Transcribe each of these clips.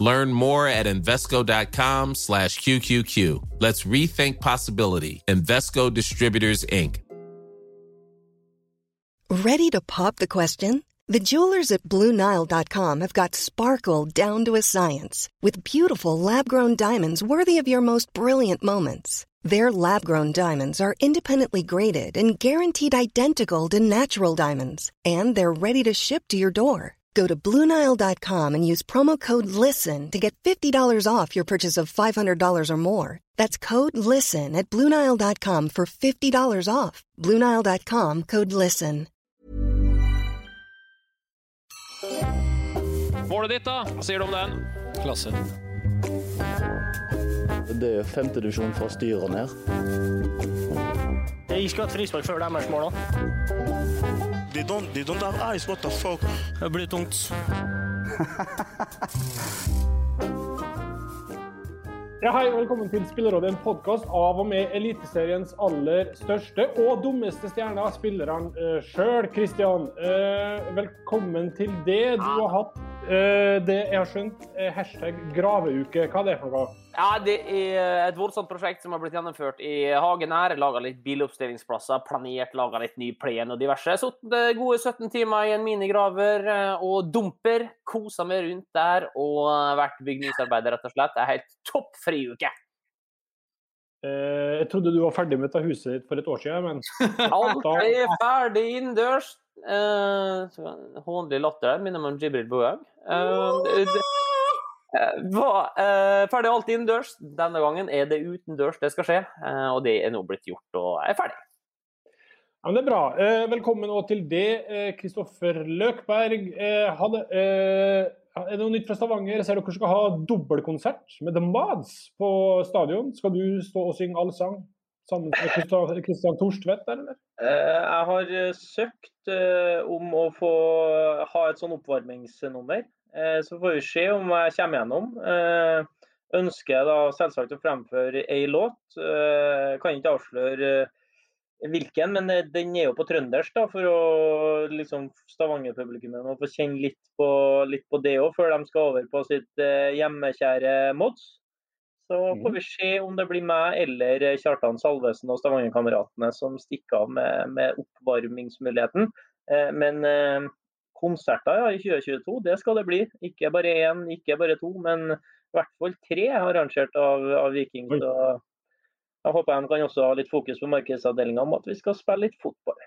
Learn more at Invesco.com slash QQQ. Let's rethink possibility. Invesco Distributors, Inc. Ready to pop the question? The jewelers at BlueNile.com have got sparkle down to a science with beautiful lab grown diamonds worthy of your most brilliant moments. Their lab grown diamonds are independently graded and guaranteed identical to natural diamonds, and they're ready to ship to your door. Go to Bluenile.com and use promo code LISTEN to get $50 off your purchase of $500 or more. That's code LISTEN at Bluenile.com for $50 off. Bluenile.com code LISTEN. Målet ditt, da? Hva sier du om den? Klasse. Det er femtedivisjon fra styret ned. Jeg skulle hatt frispark før deres mål òg. They don't, they don't have eyes, what the fuck? Det blir tungt. Ja, hei, velkommen til Spillerådet, en podkast av og med Eliteseriens aller største og dummeste stjerner, spillerne uh, sjøl. Kristian, uh, velkommen til det. Du har hatt eh, det jeg har skjønt, er hashtag graveuke. Hva er det for noe? Ja, Det er et voldsomt prosjekt som har blitt gjennomført i hagen her. Laga litt biloppstillingsplasser, planert, laga litt ny plen og diverse. Sittet gode 17 timer i en minigraver eh, og dumper. Kosa meg rundt der og vært bygningsarbeider, rett og slett. Det er helt topp friuke. Eh, jeg trodde du var ferdig med dette huset ditt for et år siden, men er ferdig innendørs. Eh, Hånlig latter minner meg om Jibril Boag. Eh, eh, var eh, ferdig alt innendørs. Denne gangen er det utendørs det skal skje, og det er nå blitt gjort og er ferdig. Ja, men det er bra. Eh, velkommen til det, eh, Kristoffer Løkberg. Eh, hadde, er det noe nytt fra Stavanger? Ser dere skal ha dobbeltkonsert med The Mads på stadion. Skal du stå og synge allsang sammen med Kristian Torstvedt, eller? Jeg har søkt om å få ha et sånn oppvarmingsnummer. Så får vi se om jeg kommer gjennom. Ønsker jeg da selvsagt å fremføre ei låt. Kan ikke avsløre hvilken, men eh, den er jo på trøndersk, da, for å liksom Stavanger-publikummet må få kjenne litt på, litt på det òg, før de skal over på sitt eh, hjemmekjære Mods. Så får vi se om det blir meg eller Kjartan Salvesen og Stavanger-kameratene som stikker av med, med oppvarmingsmuligheten. Eh, Men eh, konserter ja, i 2022, det skal det bli. Ikke bare én, ikke bare to, men i hvert fall tre arrangert av, av Viking. Så jeg håper de kan også ha litt fokus på markedsavdelinga om at vi skal spille litt fotball.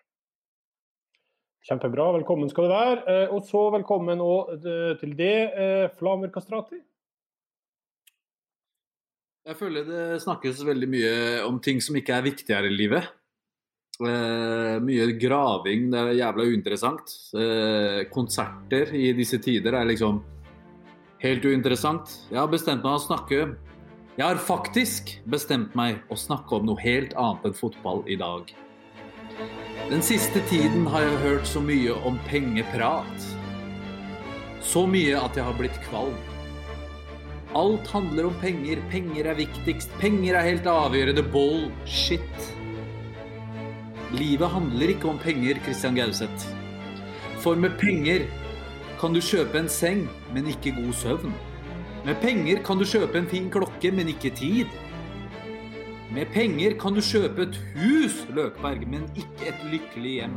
Kjempebra, velkommen skal du være. Eh, Og så velkommen eh, til det, eh, Flamer Kastrati. Jeg føler det snakkes veldig mye om ting som ikke er viktige her i livet. Eh, mye graving, det er jævla uinteressant. Eh, konserter i disse tider er liksom helt uinteressant. Jeg har bestemt meg å snakke Jeg har faktisk bestemt meg å snakke om noe helt annet enn fotball i dag. Den siste tiden har jeg hørt så mye om pengeprat. Så mye at jeg har blitt kvalm. Alt handler om penger. Penger er viktigst. Penger er helt avgjørende. Bullshit. Livet handler ikke om penger, Christian Gauseth. For med penger kan du kjøpe en seng, men ikke god søvn. Med penger kan du kjøpe en fin klokke, men ikke tid. Med penger kan du kjøpe et hus, Løkberg, men ikke et lykkelig hjem.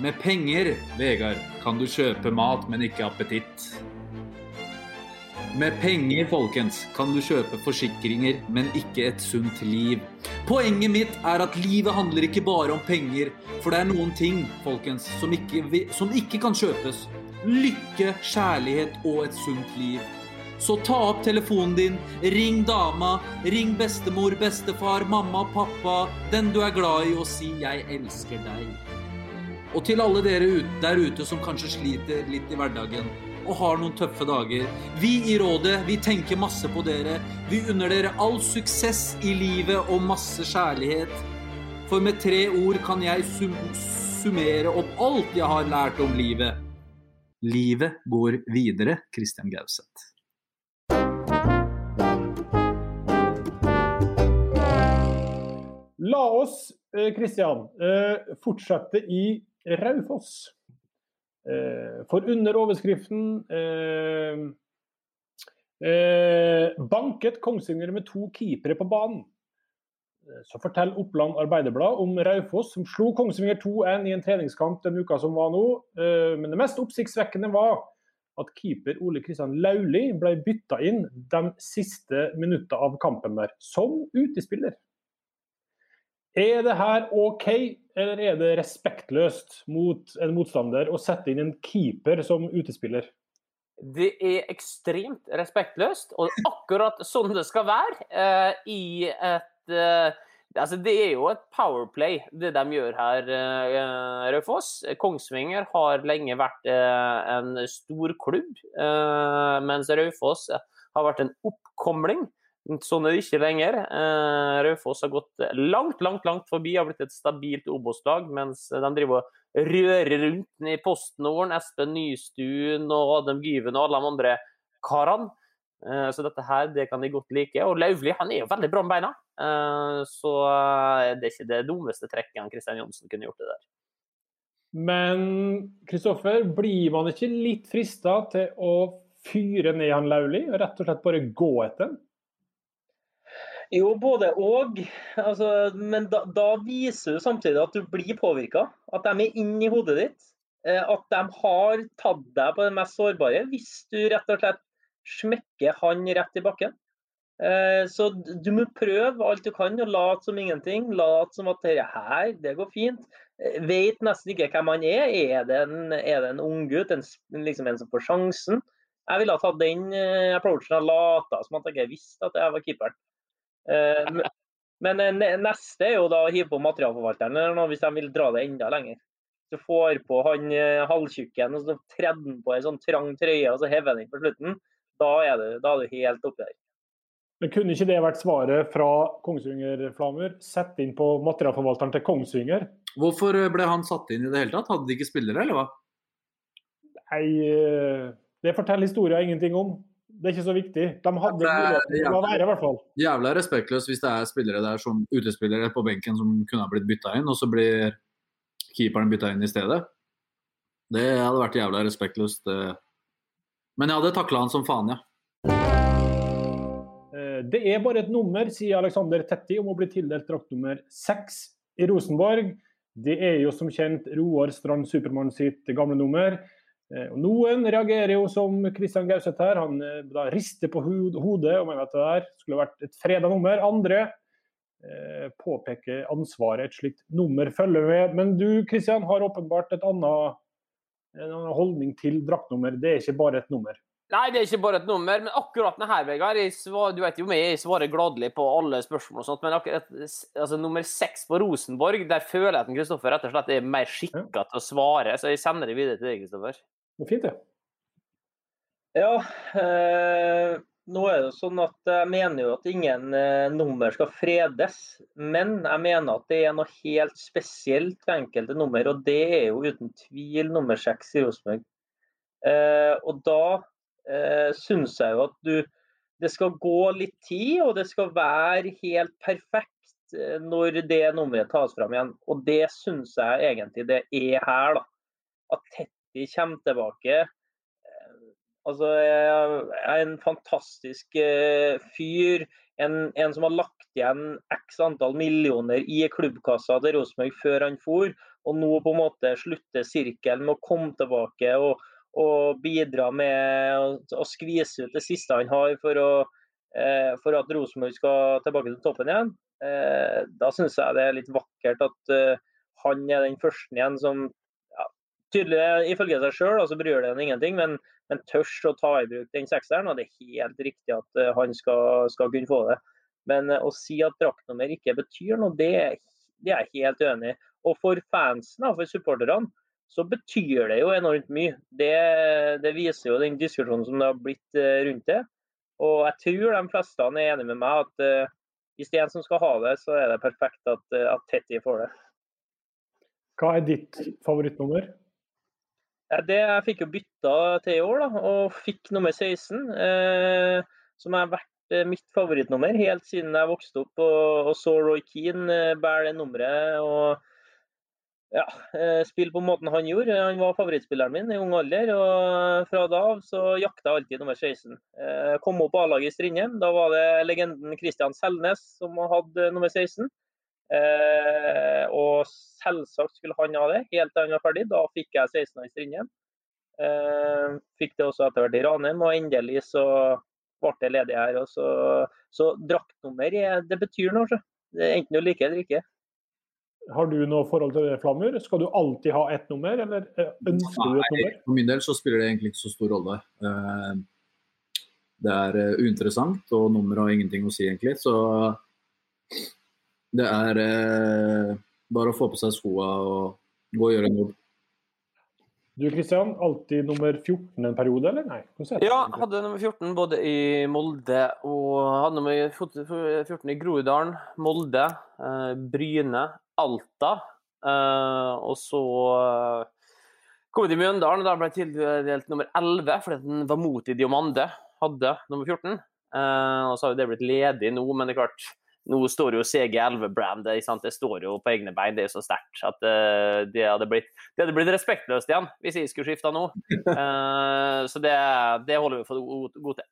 Med penger, Vegard, kan du kjøpe mat, men ikke appetitt. Med penger, folkens, kan du kjøpe forsikringer, men ikke et sunt liv. Poenget mitt er at livet handler ikke bare om penger, for det er noen ting, folkens, som ikke, som ikke kan kjøpes. Lykke, kjærlighet og et sunt liv. Så ta opp telefonen din, ring dama, ring bestemor, bestefar, mamma, pappa, den du er glad i, og si 'jeg elsker deg'. Og til alle dere der ute som kanskje sliter litt i hverdagen. og har noen tøffe dager. Vi i rådet, vi tenker masse på dere. Vi unner dere all suksess i livet og masse kjærlighet. For med tre ord kan jeg sum summere opp alt jeg har lært om livet. Livet går videre, Christian Gauseth. La oss, Kristian, fortsette i Raufoss. Eh, For under overskriften eh, eh, Banket Kongsvinger med to keepere på banen. Eh, Så forteller Oppland Arbeiderblad om Raufoss, som slo Kongsvinger 2-1 i en treningskamp den uka som var nå. Eh, Men det mest oppsiktsvekkende var at keeper Ole Kristian Lauli ble bytta inn de siste minutta av kampen der, som utespiller. Er det her OK, eller er det respektløst mot en motstander å sette inn en keeper som utespiller? Det er ekstremt respektløst, og akkurat sånn det skal være uh, i et uh, Altså, det er jo et powerplay, det de gjør her, uh, Raufoss. Kongsvinger har lenge vært eh, en stor klubb, eh, mens Raufoss har vært en oppkomling. Sånn er det ikke lenger. Eh, Raufoss har gått langt, langt langt forbi, har blitt et stabilt Obos-lag, mens de driver og rører rundt i PostNorden, Espen Nystuen og Adam Gyven og alle de andre karene. Eh, Så dette her, det kan de godt like. Og Lauvli han er jo veldig bra med beina, Eh, så det er ikke det dummeste trekket han Kristian Johnsen kunne gjort det der. Men Kristoffer, blir man ikke litt frista til å fyre ned han Lauli, og rett og slett bare gå etter? Jo, både og. Altså, men da, da viser du samtidig at du blir påvirka. At de er inni hodet ditt. Eh, At de har tatt deg på det mest sårbare. Hvis du rett og slett smekker han rett i bakken. Eh, Så du må prøve alt du kan og late som ingenting. Late som at dette her, det går fint. Eh, Vet nesten ikke hvem han er. Er det en, er det en unggutt? En, liksom en som får sjansen? Jeg ville ha tatt den approachen og lata som at jeg visste at jeg var keeperen. Eh, men- eh, ne- neste er jo da å hive på materialforvalteren eller noe, hvis de vil dra det enda lenger. Du får på han eh, halvtjukken og så tredde han på ei sånn trang trøye og så hever han den på slutten. Da er du, da er du helt oppi der. Men kunne ikke det vært svaret fra Kongsvinger Flamer? Sett inn på materialforvalteren til Kongsvinger? Hvorfor ble han satt inn i det hele tatt? Hadde de ikke spillere, eller hva? Nei, det forteller historien ingenting om. Det er ikke så viktig. De hadde Det muligheten til å være, i hvert fall. Jævla respektløst hvis det er spillere der som utespillere på benken som kunne ha blitt bytta inn, og så blir keeperen bytta inn i stedet. Det hadde vært jævla respektløst. eh. Men jeg hadde takla han som faen, ja. Eh, Det er bare et nummer, sier Alexander Tetti, om å bli tildelt drakt nummer seks i Rosenborg. Det er jo som kjent Roar Strand Supermann sitt gamle nummer. Eh, og Noen reagerer jo som Kristian Gauseth her. Han eh, da rister på hodet og mener at det der skulle vært et freda nummer. Andre eh, påpeker ansvaret et slikt nummer følger med. Men du Kristian har åpenbart et annet, en annen holdning til draktnummer. Det er ikke bare et nummer. Nei, det er ikke bare et nummer, men akkurat denne her, Vegard Du vet jo meg, jeg svarer gladelig på alle spørsmål og sånt, men akkurat altså, nummer seks på Rosenborg, der føler jeg at Kristoffer rett og slett er mer skikka til å svare, så jeg sender det videre til deg, Kristoffer. Det fint, det. Ja, eh, nå er det sånn at jeg mener jo at ingen eh, nummer skal fredes. Men jeg mener at det er noe helt spesielt ved enkelte nummer, og det er jo uten tvil nummer seks i Rosenborg. Eh, og da eh, syns jeg jo at du Det skal gå litt tid, og det skal være helt perfekt eh, når det nummeret tas fram igjen. Og det syns jeg egentlig det er her, da. At Tetti kommer tilbake. Altså, jeg er en fantastisk eh, fyr. En, en som har lagt igjen x antall millioner i klubbkassa til Rosenborg før han for, og nå på en måte slutter sirkelen med å komme tilbake og, og bidra med å, skvise ut det siste han har for, å, eh, for at Rosenborg skal tilbake til toppen igjen. Eh, da syns jeg det er litt vakkert at eh, han er den første igjen som tydelig ifølge seg sjøl, så bryr det ham ingenting, men, men tørs å ta i bruk den sekseren. Og det er helt riktig at eh, han skal, skal kunne få det. Men eh, å si at draktnummer ikke betyr noe, det, det er jeg helt uenig i. Og for fansen, for supporterne, så betyr det jo enormt mye. Det, det viser jo den diskusjonen som det har blitt eh, rundt det. Og jeg tror de fleste er enig med meg at uh, hvis det er en som skal ha det, så er det perfekt at, at Tetty får det. Hva er ditt favorittnummer? Det Jeg fikk jo bytta til i år, da, og fikk nummer 16. Eh, som har vært eh, mitt favorittnummer helt siden jeg vokste opp og, og så Roy Keane eh, bære det nummeret. og ja, eh, spille på måten han gjorde. Han var favorittspilleren min i ung alder. og Fra da av så jakta jeg alltid nummer 16. Eh, kom opp A-laget i Strindheim. Da var det legenden Christian Selnes som hadde nummer 16. Eh, og selvsagt skulle han ha det, helt til han var ferdig. Da fikk jeg 16 i Strindheim. Eh, fikk det også etter hvert i Ranheim, og endelig så ble det ledig her. Og så, så draktnummer, det betyr noe. Det enten du liker eller ikke. Har du noe forhold til det, Flamur? Skal du alltid ha ett nummer, eller eh, ønsker du et nummer? For min del så spiller det egentlig ikke så stor rolle. Eh, det er eh, uinteressant, og nummer har ingenting å si, egentlig. Så det er eh, bare å få på seg skoa og gå og gjøre en jobb. Du Kristian, alltid nummer 14 en periode, eller nei? Ja, hadde nummer 14 både i Molde og hadde nummer 14 i Groruddalen, Molde, eh, Bryne, Alta. Eh, og så eh, kom jeg til Mjøndalen, og da ble jeg tildelt nummer 11 fordi den var mot i Diomande hadde nummer 14. Eh, og så har jo det blitt ledig nå, men det er klart nå står jo CG11-brandet, det står jo på egne bein. Det er så sterkt at uh, det, hadde blitt, det hadde blitt respektløst igjen hvis jeg skulle skifta nå. Uh, så det, det, holder vi for god til.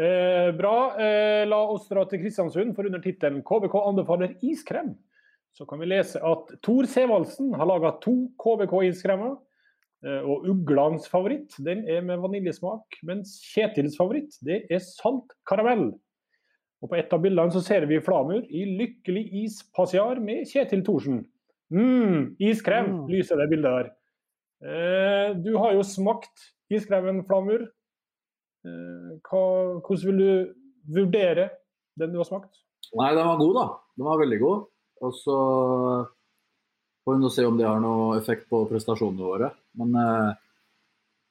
Eh, bra. Eh, la oss dra til Kristiansund, for under tittelen 'KBK anbefaler iskrem' så kan vi lese at Tor Sevaldsen har laga to KBK-iskremer. Eh, og Uglans favoritt den er med vaniljesmak, mens Kjetils favoritt det er salt karamell. Og På et av bildene så ser vi Flamur i lykkelig ispassiar med Kjetil Thorsen. mm, iskrem, mm. lyser det bildet der. Eh, du har jo smakt iskremen, Flamur. Eh, hva, hvordan vil du vurdere den du har smakt? Nei, Den var god, da. Den var veldig god. Og så får vi nå se om det har noe effekt på prestasjonene våre. Men eh,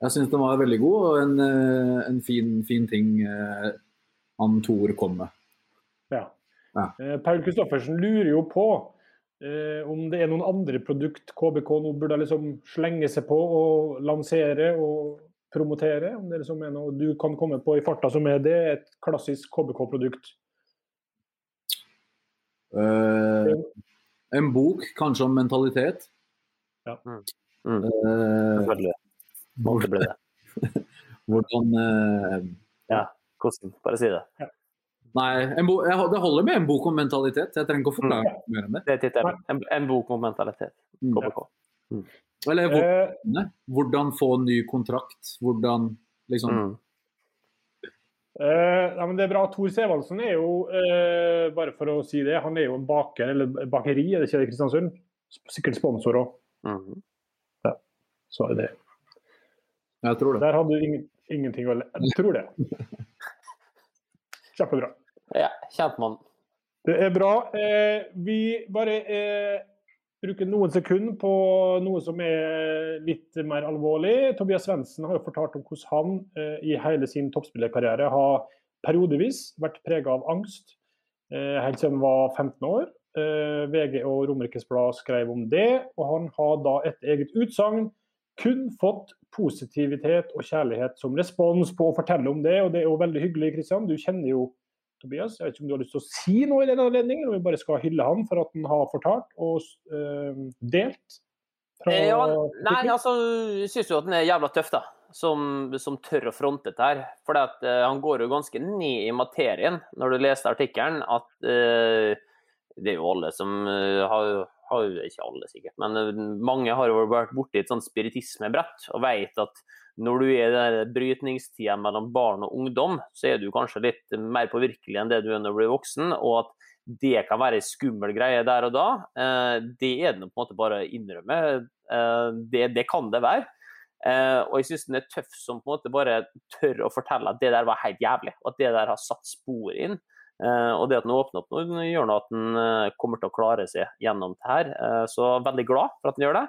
jeg syns den var veldig god, og en, eh, en fin, fin, ting eh, han Thor kom med. Ja. Eh, Paul Kristoffersen lurer jo på eh, om det er noen andre produkt KBK nå burde liksom slenge seg på og lansere og promotere? Om det liksom er noe du kan komme på i farta som er det, et klassisk KBK-produkt? Uh, en bok kanskje om mentalitet. Ja. Mm. Mm. Uh, Selvfølgelig. ble det. hvordan uh, Ja, hvordan? Bare si det. Ja. Nei, bo, jeg, det holder med en bok om mentalitet. Jeg trenger ikke å forklare mm. mer enn det. Det er tittelen. En, en, bok om mentalitet. KBK. Mm. mm. Eller hvordan, eh, hvordan, få ny kontrakt. Hvordan liksom mm. Uh, ja, men det er bra. Tor Sevaldsen er jo, uh, bare for å si det, han er jo en baker, eller bakeri, er det ikke det, Kristiansund? Sikkert sponsor òg. Mm. Ja, så er det. Jeg tror det. Der hadde du ingen, ingenting å le Jeg tror det. Kjempebra. Ja, kjempemann. Det er bra. Eh, vi bare eh, bruker noen sekunder på noe som er litt mer alvorlig. Tobias Svendsen har jo fortalt om hvordan han eh, i hele sin toppspillerkarriere har periodevis vært prega av angst eh, helt siden han var 15 år. Eh, VG og Romerikes Blad skrev om det, og han har da et eget utsagn kun fått positivitet og kjærlighet som respons på å fortelle om det, og det er jo veldig hyggelig, Kristian. Du kjenner jo Tobias. Jeg vet ikke om du har lyst til å si noe i den anledningen, eller om vi bare skal hylle han for at han har fortalt og øh, delt? Ja, nei, altså, jeg syns jo at han er jævla tøff, da. Som, som tør å fronte dette her. For uh, han går jo ganske ned i materien når du leser artikkelen. At uh, det er jo alle som har, har Ikke alle, sikkert, men mange har jo vært borti et sånt spiritismebrett og vet at når du er i den brytningstida mellom barn og ungdom, så er du kanskje litt mer påvirkelig enn det du er når du blir voksen. og at det kan være ei skummel greie der og da, eh, det er det på en måte bare å innrømme. Eh, det, det, kan det være. Eh, og jeg syns den er tøff som på en måte bare tør å fortelle at det der var helt jævlig, og at det der har satt spor inn. Og det at den åpner opp nå, gjør nå at den kommer til å klare seg gjennom det her. Så veldig glad for at den gjør det.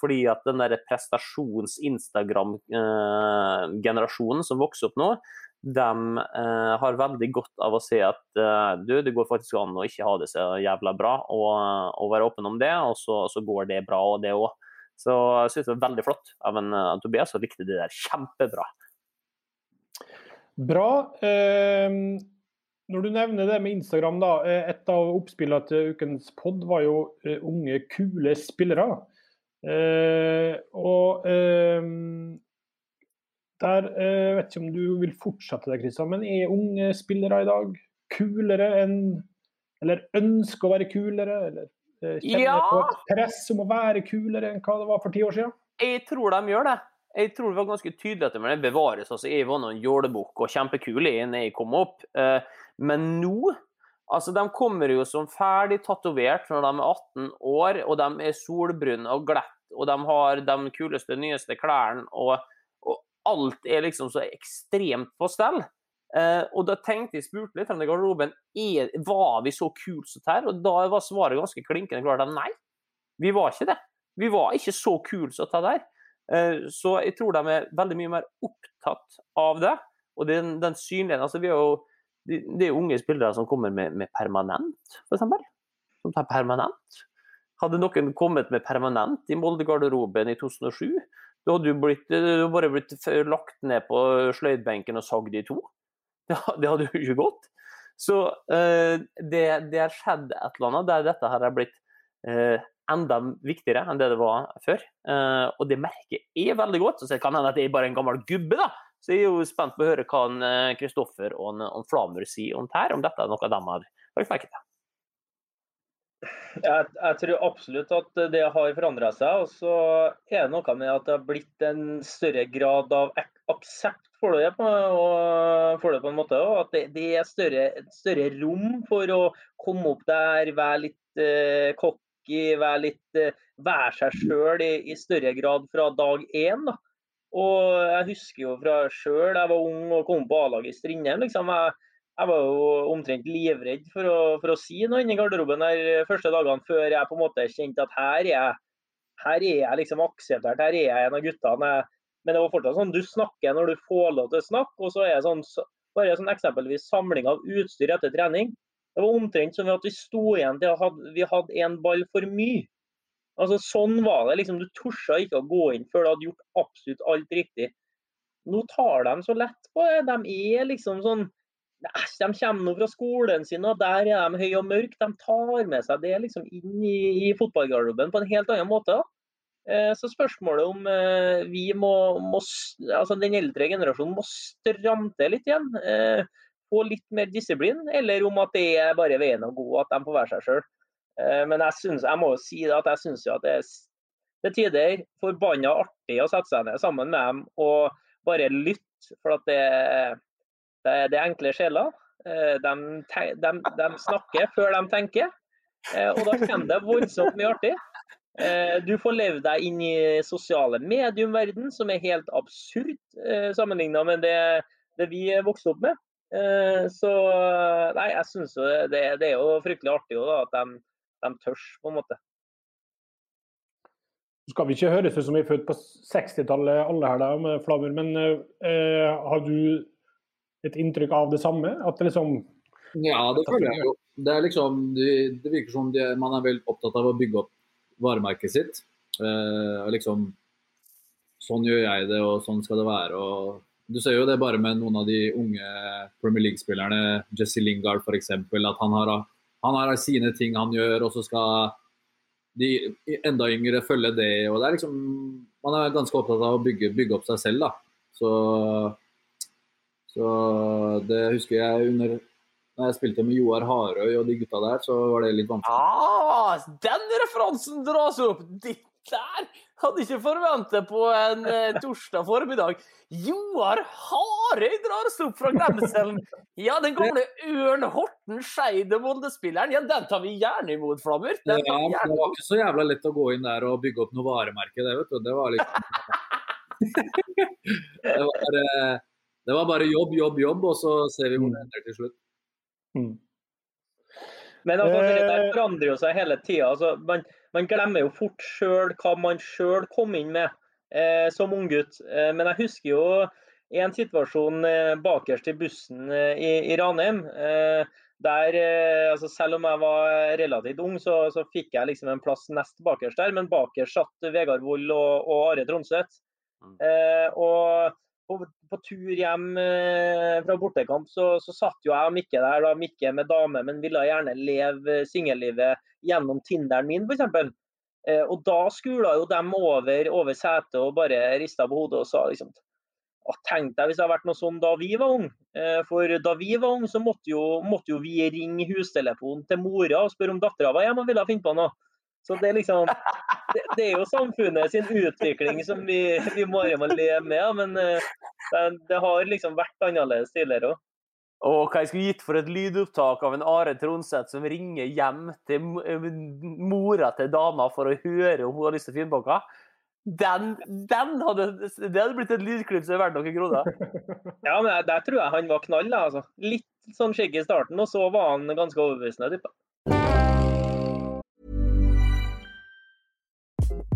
Fordi at den der prestasjons-Instagram-generasjonen som vokser opp nå, de eh, har veldig godt av å se at eh, du, det går faktisk an å ikke ha det så jævla bra, og, og være åpen om det, og så, så går det bra, og det òg. Så jeg synes det var veldig flott av en Tobias, og likte det der kjempebra. Bra. Eh, når du nevner det med Instagram, da. eh, Et av oppspillene til ukens pod var jo eh, unge, kule spillere. Eh, og eh, der eh, vet ikke om du vil fortsette det, Kristian, men er unge spillere i dag kulere enn Eller ønsker å være kulere? Eller eh, kjenner Ja. på et press om å være kulere enn hva det var for ti år siden? Jeg tror de gjør det. Jeg tror det var ganske tydelig at det bevares. Altså, jeg var noen jålebukk og kjempekul når jeg kom opp. Eh, Men nå altså De kommer jo som ferdig tatovert når de er 18 år, og de er solbrune og glatt, og de har de kuleste, nyeste klærne, og, og alt er liksom så ekstremt på stell. Eh, og da tenkte jeg spurte litt om det garderoben er, var vi så kule som dette, og da var svaret ganske klinkende klart at nei, vi var ikke det. Vi var ikke så kule som dette der. Eh, Så jeg tror de er veldig mye mer opptatt av det. Og den, den synligheten altså jo, Det er jo unge spillere som kommer med, med permanent, f.eks. Som tar permanent. Hadde noen kommet med permanent i Molde-garderoben i 2007, da hadde du blitt, du bare blitt lagt ned på sløydbenken og sagd i to. Det, det hadde jo ikke gått. Så eh, det, det har skjedd et eller annet der dette her er blitt eh, enda viktigere enn det det var før. Eh, og det merker jeg veldig godt. Så det kan hende at jeg er bare en gammel gubbe, da. Så jeg er jo spent på å høre hva eh, Kristoffer og, en, en Flamur sier om her, om dette er noe de har lagt merke til. Jeg, jeg tror absolutt at det har forandra seg. Og så er det noe med at det har blitt en større grad av aksept for det, på, og, for det på en måte. Og at det, det er større, større rom for å komme opp der, være litt eh, cocky, være litt eh, være seg sjøl i, i større grad fra dag én. da. Og jeg husker jo fra sjøl, jeg var ung og kom på A-laget i Strindheim. liksom, jeg jeg var jo omtrent livredd for å, for å si noe inni garderoben der første dagene før jeg på en måte kjente at her er jeg, her er jeg liksom akseptert, her er jeg en av guttene. Men det var fortsatt sånn, du snakker når du får lov til å snakke, og så er det sånn, bare sånn eksempelvis samling av utstyr etter trening. Det var omtrent som at vi sto igjen til at vi hadde en ball for mye. Altså Sånn var det. liksom Du torde ikke å gå inn før du hadde gjort absolutt alt riktig. Nå tar de så lett på det. De er liksom sånn Æsj, de kommer nå fra skolen sin, og der er de høye og mørke. De tar med seg det liksom inn i, i fotballgarderoben på en helt annen måte. Eh, Så spørsmålet om eh, vi må, må altså den eldre generasjonen må stramme til litt igjen, eh, få litt mer disiplin, eller om at det er bare veien å gå, at de får være seg sjøl. Men jeg, synes, jeg må jo si at jeg syns at det er til tider forbanna artig å sette seg ned sammen med dem og bare lytte, for at det, det, det enkle sjeler. Eh, De, de, de snakker før de tenker, eh, og da kommer det voldsomt mye artig. Eh, Du får leve deg inn i sosiale mediumverden, som er helt absurd eh, sammenligna med det, det vi vokste opp med. Eh, Så nei, jeg syns jo det, det er jo fryktelig artig da, at de, de tørs, på en måte. Så skal vi ikke høres ut som vi er født på 60-tallet alle her, da, med flammer men eh, har du et inntrykk av det samme? At det liksom Ja, det føler jeg jo. Det, er liksom, det, det virker som det, man er veldig opptatt av å bygge opp varemerket sitt. Eh, liksom Sånn gjør jeg det, og sånn skal det være. og Du ser jo det bare med noen av de unge Premier League-spillerne, Jesse Lingard f.eks. At han har, han har sine ting han gjør, og så skal de enda yngre følge det. og det er liksom, Man er ganske opptatt av å bygge, bygge opp seg selv. da. Så, så det husker jeg under når jeg spilte med Joar Harøy og de gutta der, så var det litt vanskelig. Ah, den referansen dras opp! Ditt der hadde ikke forventet på en eh, torsdag formiddag. Joar Harøy drar seg opp fra glemselen! Ja, den gamle Ørn Horten Skeide Molde-spilleren. Ja, den tar vi gjerne imot, Flamur. Den Ja, det var ikke så jævla lett å gå inn der og bygge opp noe varemerke, det, vet du. Det var liksom det, var, eh, det var bare jobb, jobb, jobb, og så ser vi hvor det ender til slutt. Mm. Men altså, det Eh, forandrer jo seg hele tida. Altså, man, man glemmer jo fort sjøl hva man sjøl kom inn med eh, som unggutt. Eh, men jeg husker jo en situasjon eh, bakerst i bussen eh, i, i Ranheim. Eh, der, eh, altså selv om jeg var relativt ung, så, så fikk jeg liksom en plass nest bakerst der. Men bakerst satt Vegard Wold og, og Are Tronseth. Mm. Eh, og på, på tur hjem eh, fra bortekamp så, så satt jo jeg og Mikke der, da Mikke med dame, men ville gjerne leve singellivet gjennom Tinderen min, f.eks. Eh, og da skula jo dem over, over setet og bare rista på hodet og sa liksom Tenk deg hvis det hadde vært noe sånn da vi var unge. Eh, for da vi var unge, så måtte jo, måtte jo vi ringe hustelefonen til mora og spørre om dattera var hjemme og ville finne på noe. Så det er liksom det, det er jo samfunnet sin utvikling som vi, vi bare må leve med. Men eh, det, det har liksom vært annerledes tidligere òg. Og hva jeg skulle gitt for et lydopptak av en Are Tronseth som ringer hjem til eh, mora til dama for å høre om hun har lyst til å noe. Den, den hadde, det hadde blitt et lydklipp som er verdt noen kroner. Ja, men der, der tror jeg han var knall. Altså. Litt sånn skjegg i starten, og så var han ganske overbevisende. tipper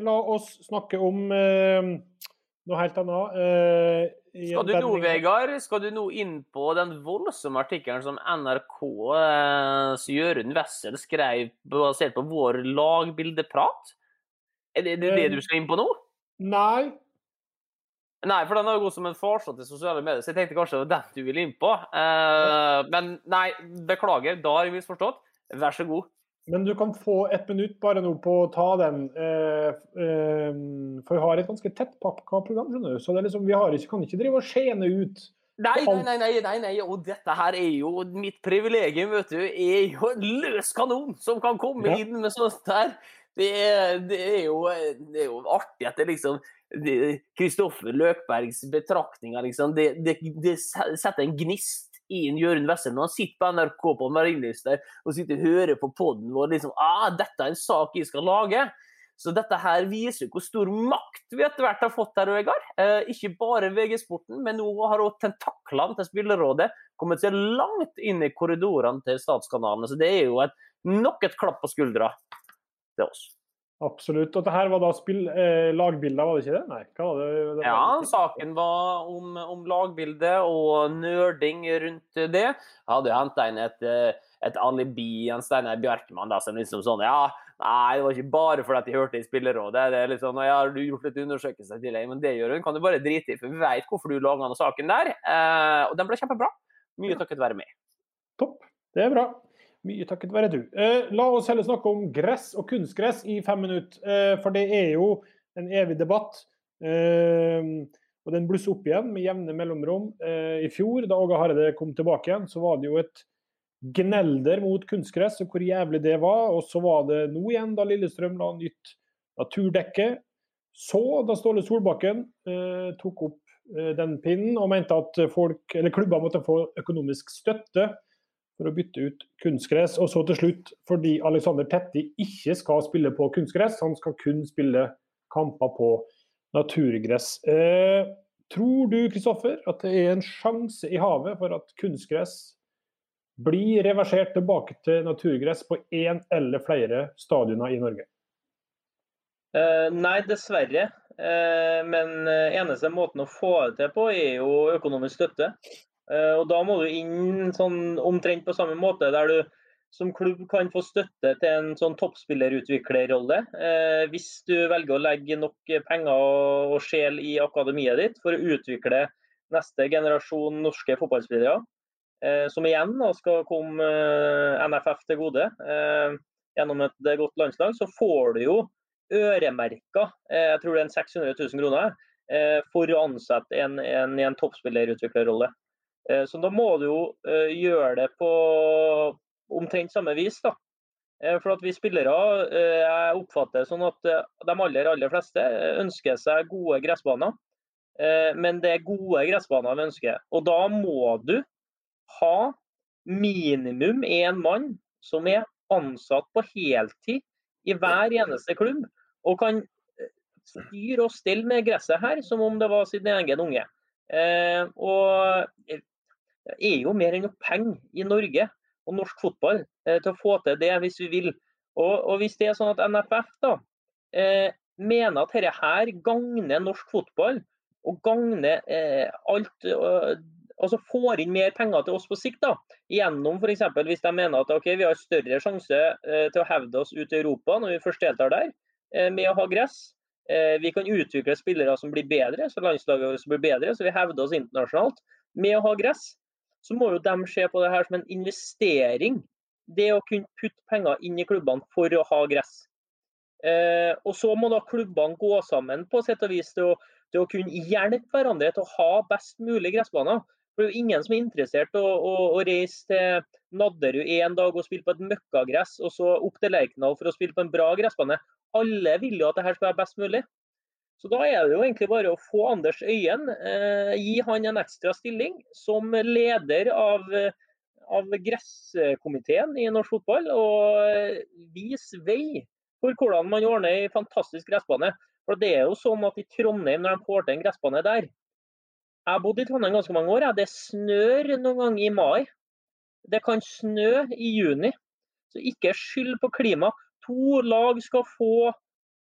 La oss snakke om eh, noe helt annet. Eh, Skal du nå, Vegard, skal du nå inn på den voldsomme artikkelen som NRKs eh, Jørund Wessel skrev basert på vår lagbildeprat? Er det det, du skal inn på nå? Nei. Nei, for den har jo gått som en farsott til sosiale medier, så jeg tenkte kanskje det var den du ville inn på. Eh, men nei, beklager, da har jeg misforstått. Vær så god. Men du kan få ett minutt bare nå på å ta den. Eh, eh, for vi har et ganske tettpakka program, skjønner du. Så det liksom, vi har ikke, kan ikke drive og skjene ut. Nei, nei, nei, nei, nei, og dette her er jo mitt privilegium, vet du. Er jo en løs kanon som kan komme Ja. inn med sånt her. Det er, det er, jo, det er jo artig at det liksom Kristoffer Løkbergs betraktninger, liksom, det, det, det setter en gnist en Jørund når han sitter på NRK på Marienlyst og sitter og hører på poden vår. liksom, ah, dette er en sak jeg skal lage. Så dette her viser hvor stor makt vi etter hvert har fått her, Vegard. Eh, ikke bare VG-sporten, men nå har også tentaklene til Spillerådet kommet seg langt inn i korridorene til statskanalene. Så det er jo et, nok et klapp på skuldra til oss. Absolutt. Og det her var da spill, eh, lagbilder, var det ikke det? Nei. Hva var det? det var Ja, saken var om, om lagbildet og nerding rundt det. Jeg hadde jo henta inn et, eh, et alibi av Steinar Bjarkmann da, som liksom sånn Ja, nei, det var ikke bare fordi at jeg hørte i Spillerådet. Det er litt sånn, ja, har du gjort litt undersøkelser til deg, Men det gjør hun, kan du bare drite i, for vi vet hvorfor du laga den saken der. Eh, og den ble kjempebra. Mye takket være meg. Topp. Det er bra. Mye takket være du. Eh, la oss heller snakke om gress og kunstgress i fem minutter. Eh, for det er jo en evig debatt. Eh, og den blusser opp igjen med jevne mellomrom. Eh, I fjor, da Åge Hareide kom tilbake igjen, så var det jo et gnelder mot kunstgress og hvor jævlig det var. Og så var det nå igjen da Lillestrøm la nytt naturdekke. Så, da Ståle Solbakken eh, tok opp eh, den pinnen og mente at folk, eller klubber måtte få økonomisk støtte for å bytte ut kunstgress. Og så til slutt, fordi Alexander Tetti ikke skal spille på kunstgress, han skal kun spille kamper på naturgress. Eh, tror du Kristoffer, at det er en sjanse i havet for at kunstgress blir reversert tilbake til naturgress på én eller flere stadioner i Norge? Eh, nei, dessverre. Eh, men eh, eneste måten å få det til på, er jo økonomisk støtte. Eh, og da må du inn sånn omtrent på samme måte, der du som klubb kan få støtte til en sånn toppspillerutviklerrolle. Eh, hvis du velger å legge nok penger og, og sjel i akademiet ditt for å utvikle neste generasjon norske fotballspillere. Eh, som igjen da, skal komme NFF til gode gjennom et godt landslag, så får du jo øremerka jeg tror det er en 600 000 kroner for å ansette en, en en toppspillerutviklerrolle. Eh, Så da må du jo eh, gjøre det på omtrent samme vis. da. Eh, For at vi spillere, jeg oppfatter det sånn at de aller, aller fleste ønsker seg gode gressbaner. Men det er gode gressbaner vi ønsker. Og da må du ha minimum én mann som er ansatt på heltid i hver eneste klubb, og kan styre og stelle med gresset her som om det var sin egen unge. Og er jo mer enn nok penger i Norge og norsk fotball eh, til å få til det hvis vi vil. Og, og hvis det er sånn at NFF da eh, mener at dette her gagner norsk fotball, og gagner eh, alt eh, altså får inn mer penger til oss på sikt. da, Gjennom f.eks. hvis de mener at okay, vi har større sjanse til å hevde oss ut i Europa når vi først deltar der, med å ha gress. Vi kan utvikle spillere som blir bedre, så landslaget vårt blir bedre, så vi hevder oss internasjonalt med å ha gress. Så må jo de se på det her som en investering. Det å kunne putte penger inn i klubbene for å ha gress. Eh, og så må da klubbene gå sammen på sett og vis til å, til å kunne hjelpe hverandre til å ha best mulig gressbaner. For det er jo ingen som er interessert i å, å, å reise til Nadderud en dag og spille på et møkkagress, og så opp til Lerkendal for å spille på en bra gressbane. Alle vil jo at det her skal være best mulig. Så da er det jo egentlig bare å få Anders Øyen, eh, gi han en ekstra stilling som leder av, av gresskomiteen i norsk fotball, og vis vise vei for hvordan man ordner ei fantastisk gressbane. For det er jo sånn at i Trondheim, når de får til en gressbane der Jeg har bodd i Trondheim ganske mange år. Ja. Det snør noen ganger i mai. Det kan snø i juni. Så ikke skyld på klima. To lag skal få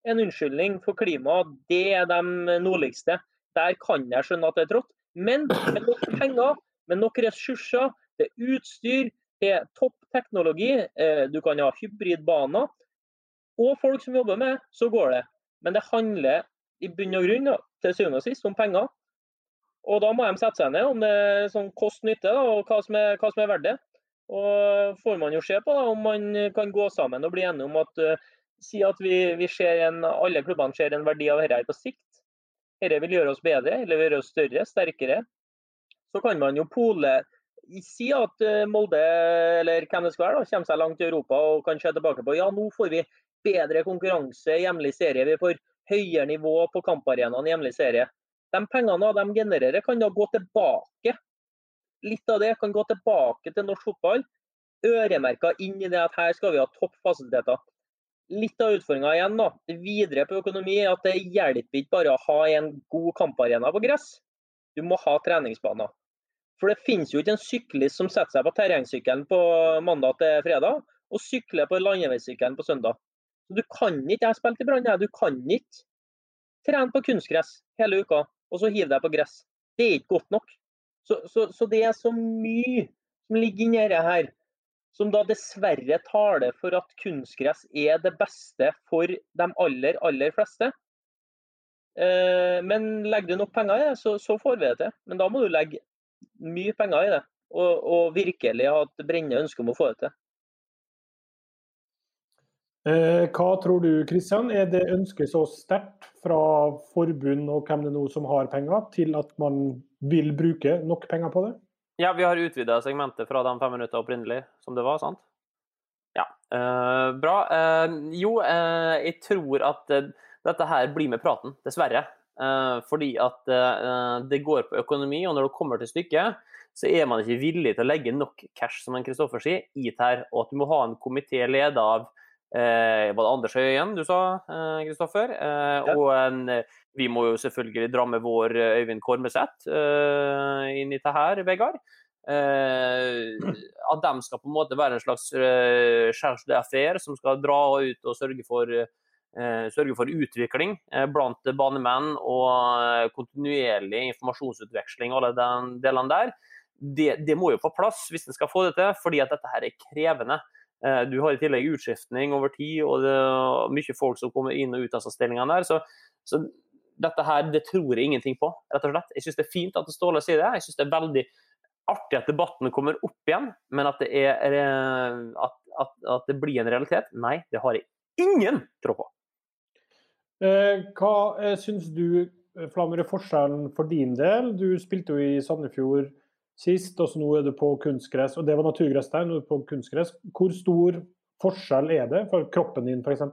en unnskyldning for klimaet. Det er de nordligste. Der kan jeg skjønne at det er trått. Men med nok penger, med nok ressurser, er utstyr, er topp teknologi, eh, du kan ha hybridbaner, og folk som jobber med, så går det. Men det handler i bunn og grunn til syvende og sist om penger. Og da må de sette seg ned om det er sånn kost-nytte og hva som, er, hva som er verdt det. Og får man jo se på da, om man kan gå sammen og bli enige om at uh, si at vi, vi en, alle klubbene ser en verdi av dette på sikt. Dette vil gjøre oss bedre, eller gjøre oss større, sterkere. Så kan man jo pole si at uh, Molde eller hvem det skal være, da, kommer seg langt i Europa og kan se tilbake på ja, nå får vi bedre konkurranse i hjemlig serie. Vi får høyere nivå på kamparenaen i hjemlig serie. De pengene de genererer, kan da gå tilbake. Litt av det kan gå tilbake til norsk fotball. Øremerka inn i det at her skal vi ha topp fasiliteter. Litt av utfordringa igjen da, videre på økonomi er at det hjelper ikke bare å ha en god kamparena på gress. Du må ha treningsbaner. For det finnes jo ikke en syklist som setter seg på terrengsykkelen på mandag til fredag, og sykler på landeveissykkelen på søndag. Så Du kan ikke, Jeg har spilt i Brann, du kan ikke trene på kunstgress hele uka og så hive deg på gress. Det er ikke godt nok. Så, så, så det er så mye som ligger inni dette her, som da dessverre taler for at kunstgress er det beste for de aller, aller fleste. Eh, men legger du nok penger i det, så, så får vi det til. Men da må du legge mye penger i det, og, og virkelig ha et brennende ønske om å få det til. Eh, hva tror du, Kristian? Er det ønsket så sterkt fra forbund og hvem det nå som har penger, til at man vil bruke nok penger på det? Ja, vi har utvida segmentet fra de fem minutter opprinnelig som det var, sant? Ja, eh, bra. Eh, jo, eh, jeg tror at eh, dette her blir med praten, dessverre. Eh, fordi at eh, det går på økonomi, og når det kommer til stykket, så er man ikke villig til å legge nok cash, som Kristoffer sier, i det her. Og at du må ha en komité ledet av Eh, var det Anders Øyen du sa, Kristoffer? Eh, Ja. Og en, vi må jo selvfølgelig dra med vår eh, Øyvind Kormeseth eh, inn i det her, Vegard. Eh, at de skal på en måte være en slags eh, charge d'affaire som skal dra ut og sørge for, eh, sørge for utvikling eh, blant banemenn og eh, kontinuerlig informasjonsutveksling og alle de delene der. Det, det må jo på plass hvis en skal få det til, fordi at dette her er krevende. Eh, Du har i tillegg utskiftning over tid, og det er mye folk som kommer inn og ut av stillingene der. Så, så dette her, det tror jeg ingenting på, rett og slett. Jeg syns det er fint at Ståle sier det. Jeg syns det er veldig artig at debatten kommer opp igjen, men at det, er, eh, at, at, at det blir en realitet, nei, det har jeg ingen tro på. Eh, hva syns du, Flammer, er forskjellen for din del? Du spilte jo i Sandefjord sist, og så nå er du på kunstgress. Og det var naturgress der, nå er du på kunstgress. Hvor stor forskjell er det for kroppen din, f.eks.?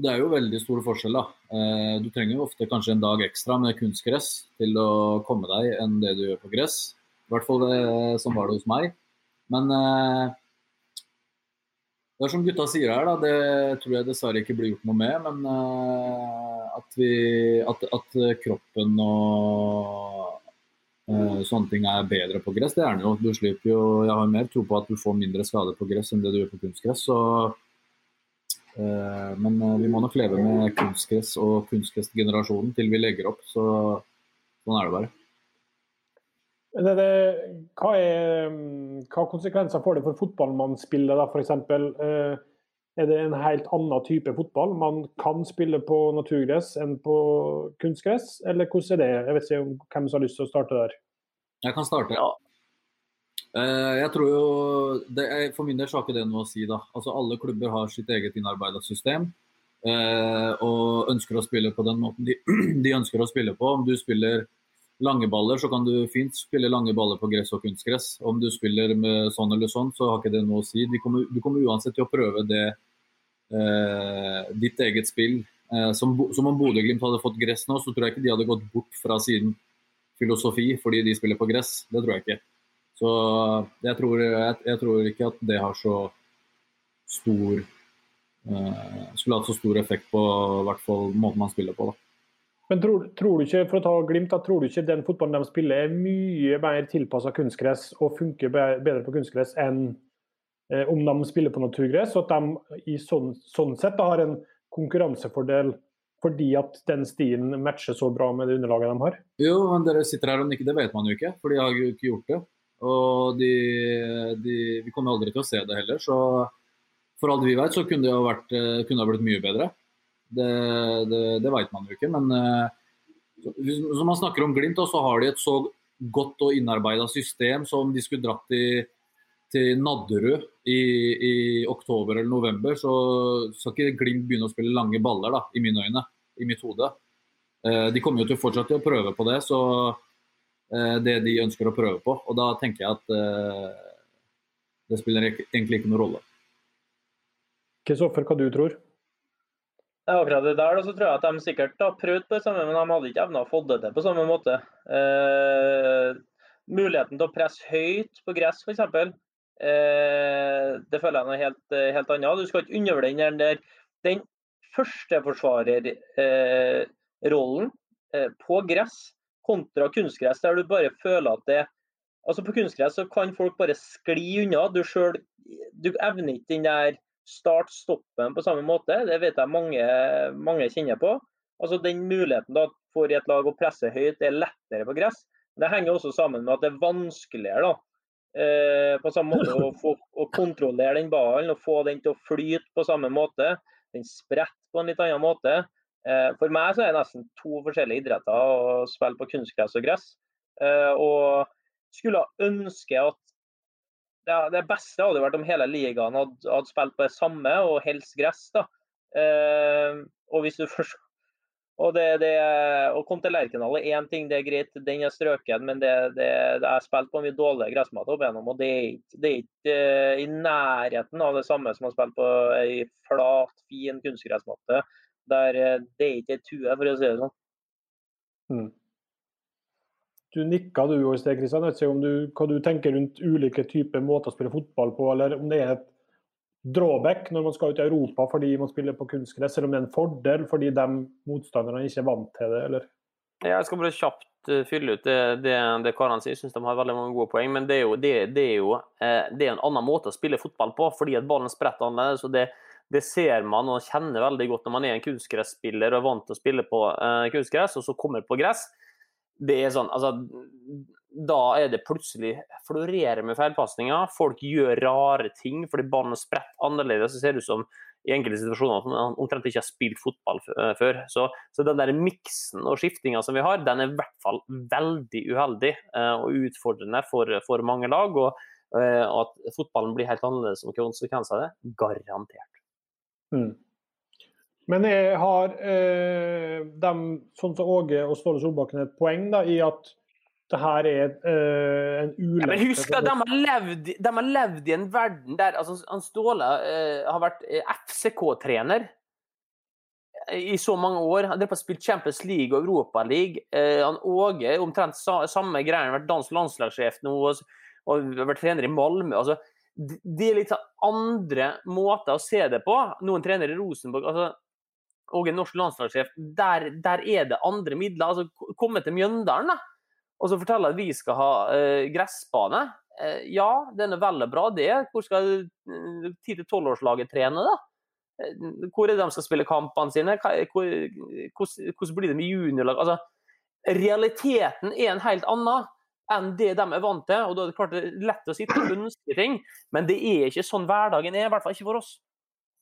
Det er jo veldig stor forskjell. da. Eh, Du trenger jo ofte kanskje en dag ekstra med kunstgress til å komme deg enn det du gjør på gress. I hvert fall det, sånn var det hos meg. Men eh, det er som gutta sier her, da, det tror jeg dessverre ikke blir gjort noe med. Men eh, at, vi, at, at kroppen og eh, sånne ting er bedre på gress, det er den jo. Du slipper jo Jeg har mer tro på at du får mindre skade på gress enn det du gjør på kunstgress. Så, eh, men eh, vi må nok leve med kunstgress og kunstgressgenerasjonen til vi legger opp. Så sånn er det bare. Er det, hva, er, hva konsekvenser får det for fotballmannsspillet, da, f.eks.? Eh, er det en helt annen type fotball? Man kan spille på naturgress enn på kunstgress, eller hvordan er det? Jeg vet ikke om hvem som har lyst til å starte der. Jeg kan starte. Ja. Jeg tror jo, det er, For min del så har ikke det noe å si. da. Altså Alle klubber har sitt eget innarbeida system. eh, og ønsker å spille på den måten de, de ønsker å spille på. Om du spiller lange baller, så kan du fint spille lange baller på gress og kunstgress. Om du spiller med sånn eller sånn, så har ikke det noe å si. De kommer, du kommer uansett til å prøve det eh, ditt eget spill. Eh, som, som om Bodø-Glimt hadde fått gress nå, så tror jeg ikke de hadde gått bort fra sin filosofi fordi de spiller på gress. Det tror jeg ikke. Så jeg tror, jeg, jeg tror ikke at det har så stor eh, Skulle hatt så stor effekt på hvert måten man spiller på. da. Men tror, tror du ikke for å ta Glimt, da, tror du ikke den fotballen de spiller er mye mer tilpassa kunstgress og funker bedre på kunstgress enn eh, om de spiller på naturgress? Og at de i sånn, sånn sett da, har en konkurransefordel fordi at den stien matcher så bra med det underlaget de har? Jo, men dere sitter her og nikker, det vet man jo ikke, for de har jo ikke gjort det. Og de, de, vi kommer aldri til å se det heller, så for alt vi vet, så kunne det ha vært, eh, kunne det blitt mye bedre. Det, det, det vet man jo ikke, men eh, hvis hvis man snakker om Glimt, da, så har de et så godt og innarbeida system som de skulle dratt til, til Nadderud i, i oktober eller november, så skal ikke Glimt begynne å spille lange baller, da, i mine øyne, i mitt hode. Eh, De kommer jo til å fortsette å prøve på det, så eh, det de ønsker å prøve på. Og da tenker jeg at eh, det spiller egentlig ikke noen rolle. Kristoffer, hva du tror? Ja, akkurat det der da, så tror jeg at de sikkert har prøvd på det samme, men de hadde ikke evna å få det til på samme måte. Eh, muligheten til å presse høyt på gress, f.eks. Eh, det føler jeg noe helt, eh, helt annet. Du skal ikke undervurdere den der den førsteforsvarerrollen eh, eh, på gress kontra kunstgress, der du bare føler at det Altså På kunstgress så kan folk bare skli unna. Du selv, du evner ikke den der start-stoppen på samme måte. Det vet jeg mange, mange kjenner på. Altså Den muligheten da for et lag å presse høyt er lettere på gress. Det henger også sammen med at det er vanskeligere da, eh, på samme måte å, få, å kontrollere den ballen og få den til å flyte på samme måte. Den spretter på en litt annen måte. Eh, for meg så er det nesten to forskjellige idretter å spille på kunstgress og gress. Eh, og skulle ønske at ja, Det beste hadde vært om hele ligaen hadde, hadde spilt på det samme, og helst gress. da. Eh, og hvis du først og det, det, å komme til Lerkendal er én ting, det er greit, den er strøken, men det, det, det er spilt på mye dårligere gressmatter opp igjennom, og det er ikke, det er ikke eh, i nærheten av det samme som å spille på ei flat, fin kunstgressmatte. Der eh, det er ikke ei tue, for å si det sånn. Mm. Du nikka du jo i sted, Kristian. Jeg vet ikke om du, hva du tenker rundt ulike typer måter å spille fotball på, eller om det er et drawback når man skal ut i Europa fordi man spiller på kunstgress, eller om det er en fordel fordi de motstanderne ikke er vant til det, eller? Jeg skal bare kjapt eh, fylle ut det, det, det Karan sier. Jeg syns de har veldig mange gode poeng. Men det er jo, det, det er jo eh, det er en annen måte å spille fotball på, fordi at ballen spretter annerledes. og det, det ser man og kjenner veldig godt når man er en kunstgresspiller og er vant til å spille på eh, kunstgress, og så kommer på gress. Det er sånn, altså, Da er det plutselig florerer med feilpasninger. Folk gjør rare ting fordi ballen spretter annerledes. Det ser ut som i enkelte situasjoner at man omtrent ikke har spilt fotball eh, før. Så, så den der miksen og skiftinga som vi har, den er i hvert fall veldig uheldig eh, og utfordrende for, for mange lag. Og eh, at fotballen blir helt annerledes som konsekvens av det, garantert. Mm. Men jeg har eh, dem, sånn som Åge og Ståle Solbakken, et poeng da, i at det her er eh, en ulempe. Ja, men husk at de har, levd, de har levd i en verden der altså, han Ståle eh, har vært FCK-trener i så mange år. Han har spilt Champions League og Europa League. Uh, han Åge omtrent sa, samme greia. Har vært dansk landslagssjef nå og, og vært trener i Malmö. altså det er litt andre måter å se det på. Noen trener i Rosenborg altså, og en norsk landslagssjef, der, der, er det andre midler. altså Komme til Mjøndalen da, og så fortelle at vi skal ha uh, gressbane. Uh, ja, den er vel og bra, det. Hvor skal 10-12-årslaget trene, da? Uh, hvor er det de skal spille kampene sine? hvordan, blir det med juniorlag? Altså, realiteten er en helt annen enn det de er vant til. og Da er det klart det er lett å og ønske ting, men det er ikke sånn hverdagen er. I hvert fall ikke for oss.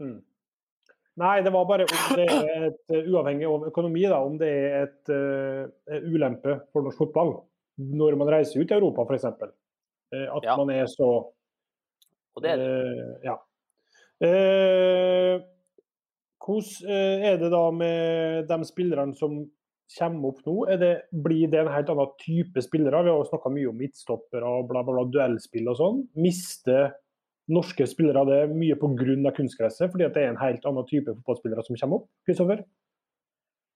Mm. Nei, det var bare om det er et, eh, uavhengig av økonomi, da, om det er et uh, ulempe for norsk fotball når man reiser ut i Europa, f.eks. Uh, at ja. man er så Og det er det. Uh, ja. Hvordan er det da med de spillerne som kommer opp nå? Det, blir det en helt annen type spillere? Vi har snakka mye om midtstoppere og bla, bla, bla, duellspill og sånn. Mister norske spillere det mye pga. kunstgresset, fordi det er en helt annen type fotballspillere som kommer opp? Kristoffer?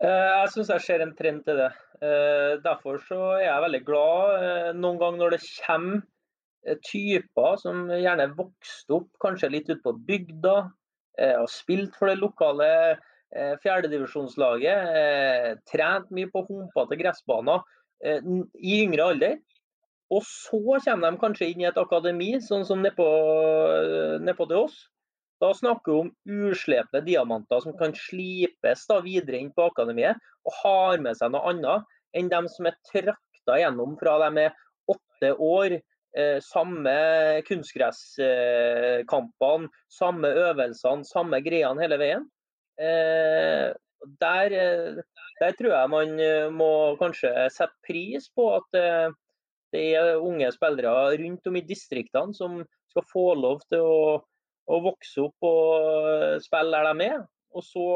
Eh, jeg syns jeg ser en trend til det. Eh, derfor er jeg veldig glad eh, noen ganger når det kommer typer som gjerne vokste opp kanskje litt ute på bygda, og spilt for det lokale fjerdedivisjonslaget, trent mye på humpete gressbaner i yngre alder. Og så kommer de kanskje inn i et akademi, sånn som nedpå ned til oss. Da snakker vi om uslepne diamanter som kan slipes da videre inn på akademiet, og har med seg noe annet enn dem som er trakta gjennom fra de er åtte år. Eh, samme kunstgresskampene, samme øvelsene, samme greiene hele veien. Eh, der, eh, der, tror jeg man eh, må kanskje sette pris på at eh, det er unge spillere rundt om i distriktene som skal få lov til å, å vokse opp og spille der de er. Og så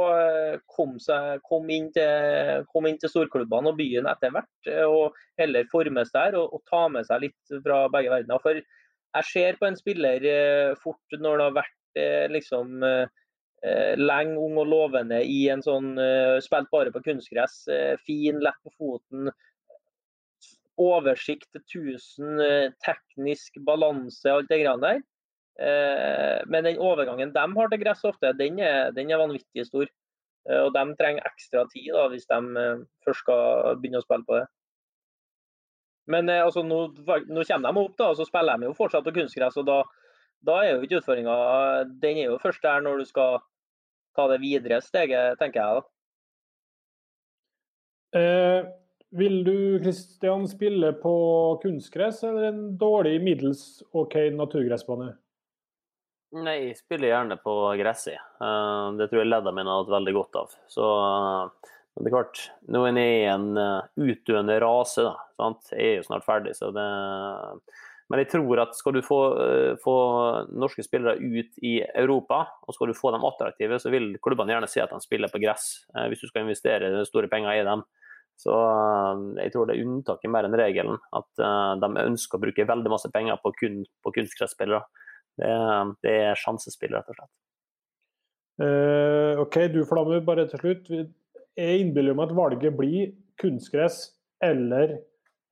kom, seg, kom inn, kom inn, til storklubbene og byen etter hvert, eh, og heller formes der og, og, ta med seg litt fra begge verdener. For jeg ser på en spiller eh, fort når det har vært liksom lenge, ung og lovende i en sånn Spilt bare på kunstgress, fin, lett på foten, oversikt, 1000, eh, teknisk balanse, alt det greiene der. Eh, men den overgangen de har til gress ofte, den er, den er vanvittig stor. Eh, og de trenger ekstra tid da, hvis de først skal begynne å spille på det. Men altså, nå, nå, kommer de opp, da, og så spiller de jo fortsatt på kunstgress. og da, da er jo ikke utfordringa Den er jo først der når du skal ta det videre steget, tenker jeg. da. Eh, vil du Christian, spille på kunstgress eller en dårlig, middels OK naturgressbane? Nei, jeg spiller gjerne på gresset. Eh, det tror jeg leddene mine har hatt veldig godt av. Så men det er klart, nå er jeg i en eh, utdøende rase, da. Sant? Jeg er jo snart ferdig, så det men jeg tror at skal du få, få, norske spillere ut i Europa, og skal du få dem attraktive, så vil klubbene gjerne se at de spiller på gress, hvis du skal investere store penger i dem. Så eh, jeg tror det er unntaket mer enn regelen. At uh, de ønsker å bruke veldig masse penger på kun på kunstgresspillere. Det, det, er sjansespill, rett og slett. Uh, OK, du Flammer, bare til slutt. Jeg innbiller meg at valget blir kunstgress eller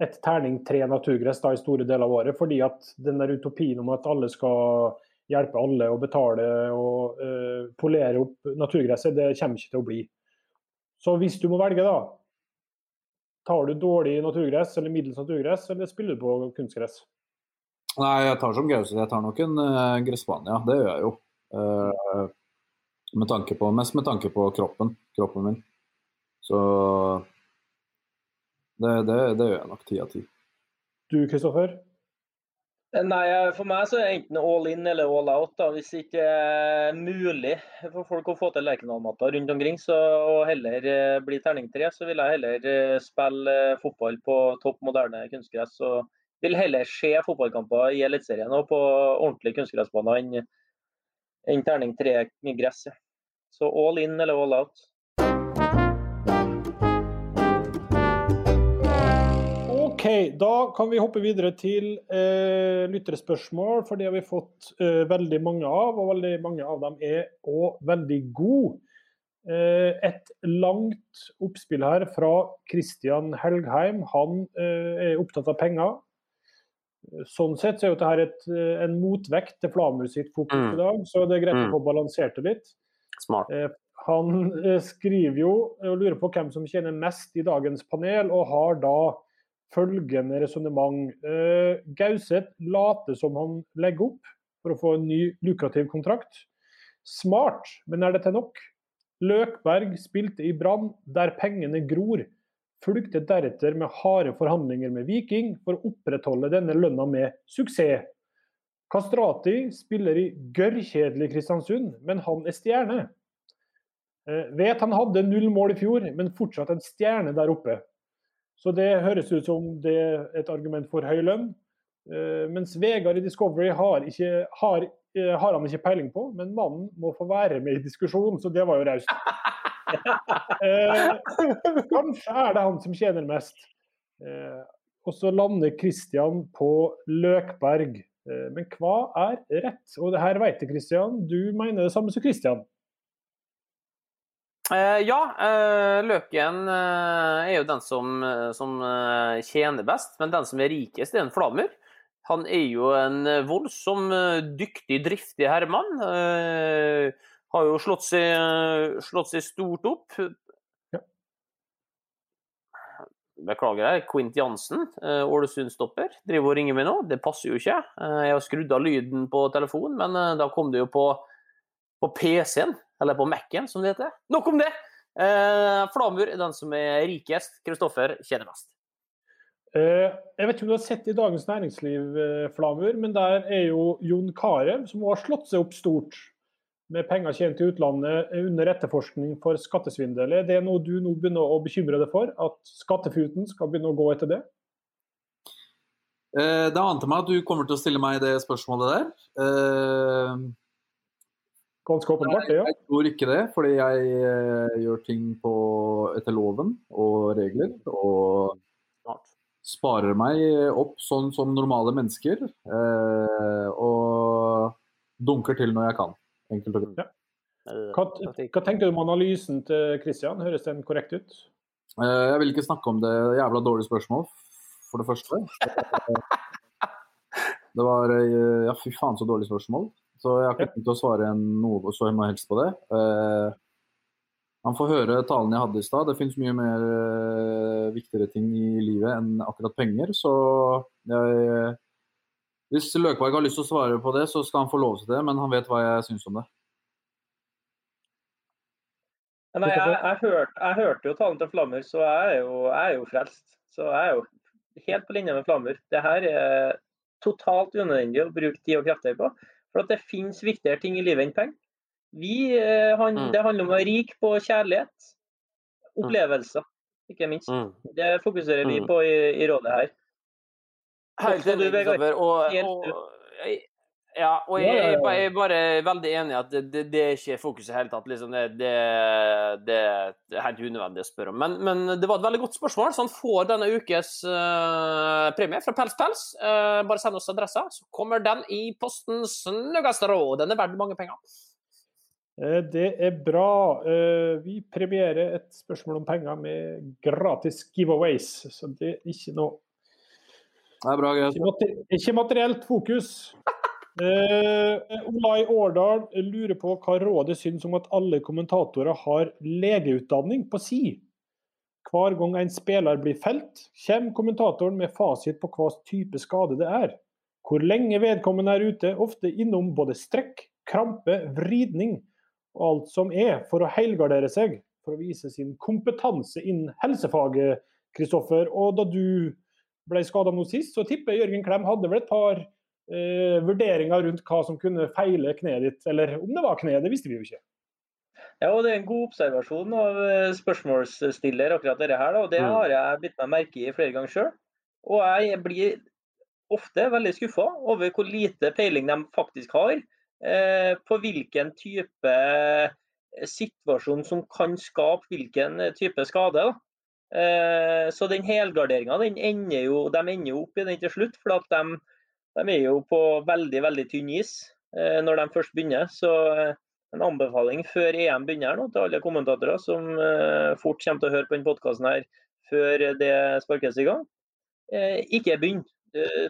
et terning tre naturgress da i store deler av året. Fordi at den der utopien om at alle skal hjelpe alle og betale og uh, polere opp naturgresset, det kommer ikke til å bli. Så hvis du må velge, da, Tar du dårlig naturgress eller middels naturgress, eller spiller du på kunstgress? Nei, jeg tar som Gauseth. Jeg tar nok en uh, gressbane, ja. Det gjør jeg jo. Uh, med tanke på, mest med tanke på kroppen, kroppen min. Så det, det, det gjør jeg nok ti av ti. Du Kristoffer? Nei, For meg så er det enten all in eller all out. da, Hvis det ikke er mulig for folk å få til Lerkendal-matta rundt omkring, så, og heller eh, bli terning tre, så vil jeg heller eh, spille eh, fotball på topp moderne kunstgress. Og vil heller se fotballkamper i Eliteserien og på ordentlige kunstgressbaner enn, enn terning tre gress. Så all in eller all out. OK, da kan vi hoppe videre til eh, lytterspørsmål, for det har vi fått eh, veldig mange av. Og veldig mange av dem er òg veldig gode. Eh, et langt oppspill her fra Christian Helgheim. Han eh, er opptatt av penger. Sånn sett så er jo dette et, eh, en motvekt til Flamur sitt fokus Mm. i dag, så det er greit Mm. å få balansert det litt. Smart. Eh, Han skriver jo og lurer på hvem som tjener mest i dagens panel, og har da følgende resonnement. Uh, Gauseth later som han legger opp for å få en ny lukrativ kontrakt. Smart, men er dette nok? Løkberg spilte i Brann, der pengene gror. Fulgte deretter med harde forhandlinger med Viking for å opprettholde denne lønna med suksess. Kastrati spiller i gørrkjedelig Kristiansund, men han er stjerne. Eh, vet han hadde null mål i fjor, men fortsatt en stjerne der oppe. Så det høres ut som det er et argument for høy lønn. Eh, mens Vegard i Discovery har, ikke, har, eh, har han ikke peiling på, men mannen må få være med i diskusjonen, så det var jo raust. Eh, kanskje er det han som tjener mest. Eh, og så lander Christian på Løkberg. Eh, men hva er rett? Og det her vet jeg, Christian. Du mener det samme som Christian. Eh, ja, eh, Løken eh, er jo den som, som tjener best, men den som er rikest, er en flammer. Han er jo en voldsom, dyktig, driftig herremann. Eh, har jo slått seg, slått seg stort opp. Beklager, jeg, Quint Jansen, Ålesund-stopper, driver og ringer meg nå. Det passer jo ikke. Jeg har skrudd av lyden på telefonen, men da kom det jo på, på PC-en, eller på Mac-en, som det heter. Nok om det! Eh, Flamur er den som er rikest. Kristoffer tjener mest. Eh, Jeg vet ikke om du har sett i Dagens Næringsliv, eh, Flamur, men der er jo Jon Carew, som har slått seg opp stort med penger tjent i utlandet eh, under etterforskning for skattesvindel. Er det noe du nå begynner å bekymre deg for? At skattefuten skal begynne å gå etter det? Eh, Det ante meg at du kommer til å stille meg det spørsmålet der. Ganske åpenbart, det, ja. Jeg tror ikke det, fordi jeg eh, gjør ting på, etter loven og regler. Og Smart. sparer meg opp sånn som normale mennesker. eh, Og dunker til når jeg kan. Enkelt og greit. Ja. Hva, hva tenker du om analysen til Christian? Høres den korrekt ut? Eh, Jeg vil ikke snakke om det jævla dårlige spørsmål, for det første. Det var eh, Ja, fy faen, så dårlig spørsmål. Så jeg har ikke tenkt å svare noe så mye helst på det. Eh, Man får høre talen jeg hadde i stad. Det finnes mye mer eh, viktigere ting i livet enn akkurat penger. Så jeg Hvis Løkberg har lyst til å svare på det, så skal han få lov til det, men han vet hva jeg syns om det. Nei, jeg, jeg, hørte, jeg hørte jo talen til Flammer, så jeg er, jo, jeg er jo frelst. Så jeg er jo helt på linje med Flammer. Det her er totalt unødvendig å bruke tid og krefter på. For at det finnes viktigere ting i livet enn penger. Eh, han, Mm. Det handler om å være rik på kjærlighet. Opplevelser, ikke minst. Mm. Det fokuserer vi Mm. på i, i rådet her. Helt enig. Og, og, og jeg, Ja, og jeg, jeg, jeg er bare veldig enig i at det, det, det er ikke fokuset i det hele tatt. Liksom det, det, det er helt unødvendig å spørre om. Men, men det var et veldig godt spørsmål, så han får denne ukes uh, premie fra Pels Pels. Uh, bare send oss adressa, så kommer den i posten snøggeste råd. Den er verdt mange penger. Eh, Det er bra. Eh, Vi premierer et spørsmål om penger med gratis giveaways. Så det er ikke noe Det er bra. Ikke materielt fokus. Eh, Olai Årdal lurer på hva rådet syns om at alle kommentatorer har legeutdanning på si. Hver gang en spiller blir felt, kommer kommentatoren med fasit på hva type skade det er. Hvor lenge vedkommende er ute, ofte innom både strekk, krampe, vridning og alt som er, for å helgardere seg. For å vise sin kompetanse innen helsefaget, Kristoffer. Og da du ble skada nå sist, så tipper jeg Jørgen Klem hadde vel et par eh, vurderinger rundt hva som kunne feile kneet ditt. Eller om det var kneet, det visste vi jo ikke. Ja, og Det er en god observasjon av eh, spørsmålsstiller, akkurat dette her. Da. og Det Mm. har jeg bitt meg merke i flere ganger sjøl. Og jeg blir ofte veldig skuffa over hvor lite peiling de faktisk har eh, på hvilken type eh, situasjon som kan skape hvilken type skade. Da. Eh, så den helgarderinga den ender jo, de ender jo opp i den til slutt, for at de, de er jo på veldig veldig tynn is eh, når de først begynner. Så eh, en anbefaling før EM begynner nå til alle kommentatorer som eh, fort kommer til å høre på denne podkasten her før det sparkes i gang. Ikke begynn.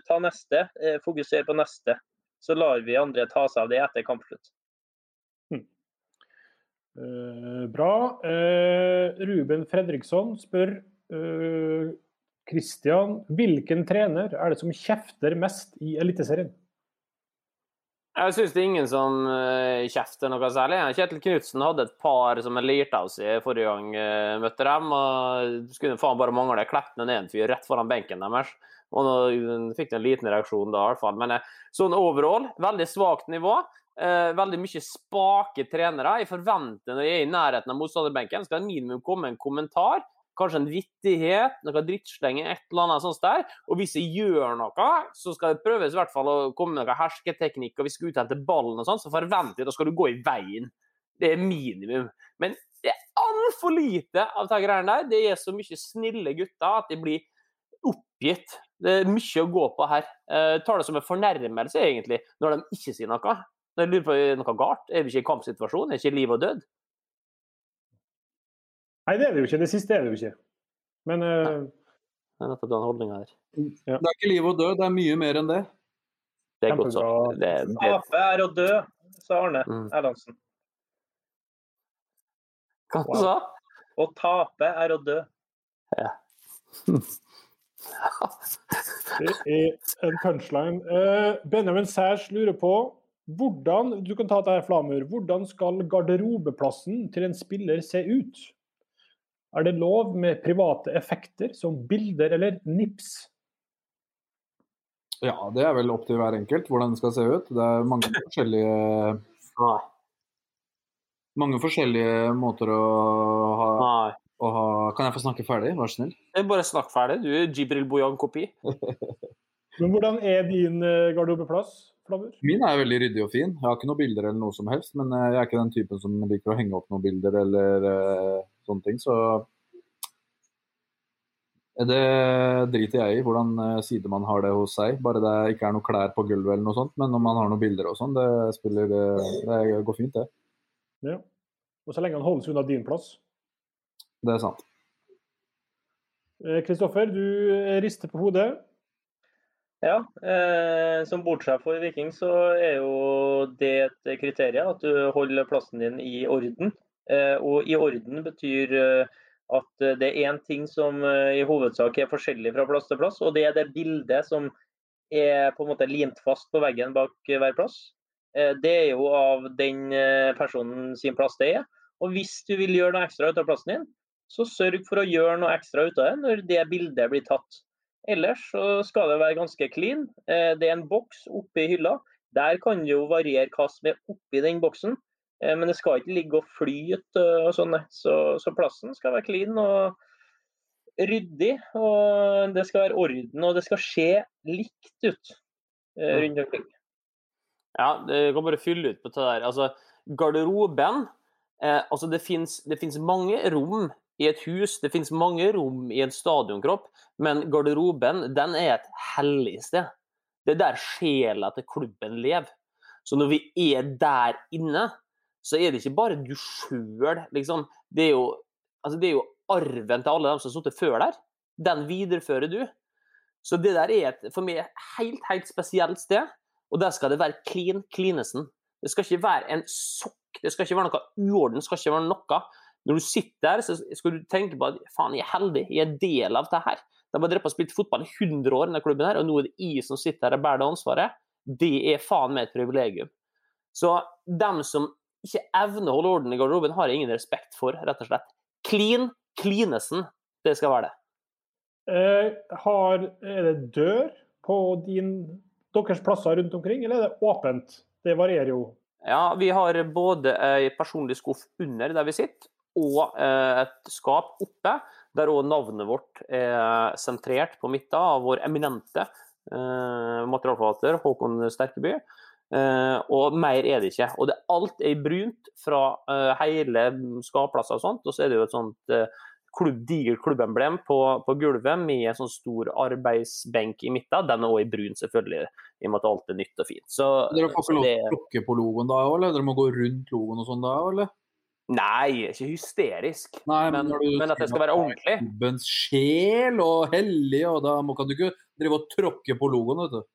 Ta neste. Fokuser på neste. Så lar vi andre ta seg av det etter kampslutt. Eh, bra. Eh, Ruben Fredriksson spør eh, Christian, hvilken trener er det som kjefter mest i Eliteserien? Jeg syns det er ingen som uh, kjefter noe særlig. Kjetil Knutsen hadde et par som han lirte av seg forrige gang jeg uh, møtte dem. og Skulle faen bare mangle Klepte ned en fyr rett foran benken deres. Og nå fikk de en liten reaksjon da, i hvert fall. Men uh, sånn overall, veldig svakt nivå. Veldig mye spake trenere. Jeg forventer når jeg er i nærheten av motstanderbenken, skal det minimum komme en kommentar kanskje en vittighet, noe drittslenge, et eller annet sånt der. Og hvis jeg gjør noe, så skal det prøves i hvert fall å komme med noe hersketeknikk, og vi skal uthente ballen og sånn, så forventer jeg da skal du gå i veien. Det er minimum. Men det er altfor lite av de greiene der. Det er så mye snille gutter at de blir oppgitt. Det er mye å gå på her. Jeg tar det som en fornærmelse, egentlig, når de ikke sier noe. Når jeg lurer på er noe galt. Er vi ikke i kampsituasjon? Er det ikke liv og død? Nei, det er det jo ikke. Det siste er det jo ikke. Men uh, Det er nettopp den holdninga her. Ja. Det er ikke liv og død, det er mye mer enn det. Det er godt sagt. Det, det, Tape er å dø, sa Arne Mm. Erlandsen. hva wow. sa Å tape er å dø. det er en punchline. Uh, Benjamin Sæsj lurer på hvordan du kan ta dette her, Flamur, hvordan skal garderobeplassen til en spiller se ut? Er det lov med private effekter som bilder eller nips? Ja, det er vel opp til hver enkelt hvordan det skal se ut. Det er mange forskjellige Nei. mange forskjellige måter å ha, Nei. å ha Kan jeg få snakke ferdig, vær så snill? Er Bare snakk ferdig. Du Jibril Bojan-kopi. Men hvordan er din eh, garderobeplass, Flammer? Min er veldig ryddig og fin. Jeg har ikke noen bilder eller noe som helst, men eh, jeg er ikke den typen som liker å henge opp noen bilder eller eh, sånne ting, så det driter jeg i, hvordan eh, side man har det hos seg. Bare det ikke er noe klær på gulvet eller noe sånt, men om man har noen bilder og sånn, det spiller Det går fint, det. Ja. Og så lenge han holdes unna din plass. Det er sant. Eh, Kristoffer, du eh, rister på hodet. Ja, eh, som bortsett for Viking, så er jo det et kriterium at du holder plassen din i orden. Eh, og i orden betyr eh, at det er én ting som eh, i hovedsak er forskjellig fra plass til plass, og det er det bildet som er på en måte limt fast på veggen bak hver plass. Det er jo av den personen sin plass det er. Og hvis du vil gjøre noe ekstra ut av plassen din, så sørg for å gjøre noe ekstra ut av det når det bildet blir tatt. Ellers så skal det være ganske clean. Det er en boks oppi hylla. Der kan det jo variere hva som er oppi den boksen. Eh, Men det skal ikke ligge og flyte eh, og sånn. Så, så plassen skal være clean og ryddig. Og det skal være orden, og det skal se likt ut eh, rundt omkring. Ja, det kan bare fylle ut på det der. Altså, garderoben eh, Altså, det fins mange rom i et hus, det fins mange rom i en stadionkropp, men garderoben, den er et hellig sted. Det er der sjela til klubben lever. Så når vi er der inne, så er det ikke bare du sjøl, liksom. Det er, jo, altså det er jo arven til alle dem som har sittet før der. Den viderefører du. Så det der er et, for meg et helt, helt spesielt sted. Og der skal det være clean cleanesen. Det skal ikke være en sokk, det skal ikke være noe uorden, det skal ikke være noe. Når du sitter der, så skal du tenke på at faen, jeg er heldig, jeg er del av det her. De har drevet og spilt fotball i 100 år, denne klubben her, og nå er det jeg som sitter her og bærer det ansvaret. Det er faen meg et privilegium. Så dem som ikke evner å holde orden i garderoben, har jeg ingen respekt for, rett og slett. Clean cleanesen, det skal være det. Eh, har, er det dør på din, deres plasser rundt omkring, eller er det åpent? Det varierer jo. Ja, vi har både ei personlig skuff under der vi sitter, og eh, et skap oppe, der òg navnet vårt er sentrert på midten av vår eminente eh, materialforvalter Håkon Sterkeby. Eh, og mer er det ikke. Og det, alt er brunt fra eh, hele skapplasser og sånt. Og så er det jo et sånt eh, klubb, digert klubbemblem på, på gulvet med en sånn stor arbeidsbenk i midten. Den er også i brun, selvfølgelig, i og med at alt er nytt og fint. Så, Dere får ikke lov det- til å plukke på logoen da òg, eller? Dere må gå rundt logoen og sånn da, eller? Nei, ikke hysterisk. Nei, men, men, du men at det skal være ordentlig. Klubbens sjel og hellig, og da må, kan du ikke drive og tråkke på logoen, vet du.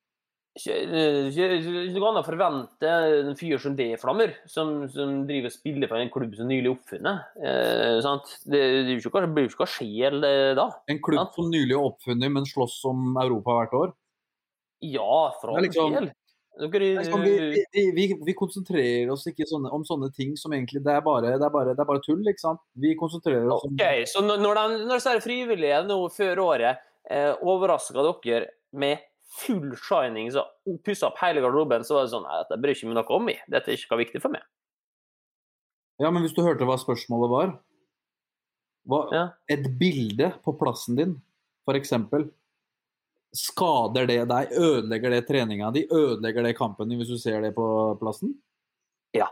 Går ikke- ikke noe annet å forvente en fyr som det, Flammer, som, som driver og spiller for en klubb som nylig er oppfunnet. Eh, sant? Det, det, det blir ikke sjel eh, da. En klubb som nylig er oppfunnet, men slåss om Europa hvert år. Ja, for Det all liksom- del. Det liksom, vi, vi, vi, vi konsentrerer oss ikke sånne, om sånne ting som egentlig Det er bare, det er bare, det er bare tull, ikke sant? Vi konsentrerer oss om Så når de, når disse frivillige nå før året eh, overrasker dere med full shining, så pussa opp hele garderoben, så var det sånn Nei, dette bryr ikke meg noe om, i. Dette er ikke viktig for meg. Ja, men hvis du hørte hva spørsmålet var hva, Ja. Et bilde på plassen din, f.eks. Skader det deg? Ødelegger det treninga di? Ødelegger det kampen din hvis du ser det på plassen? Ja.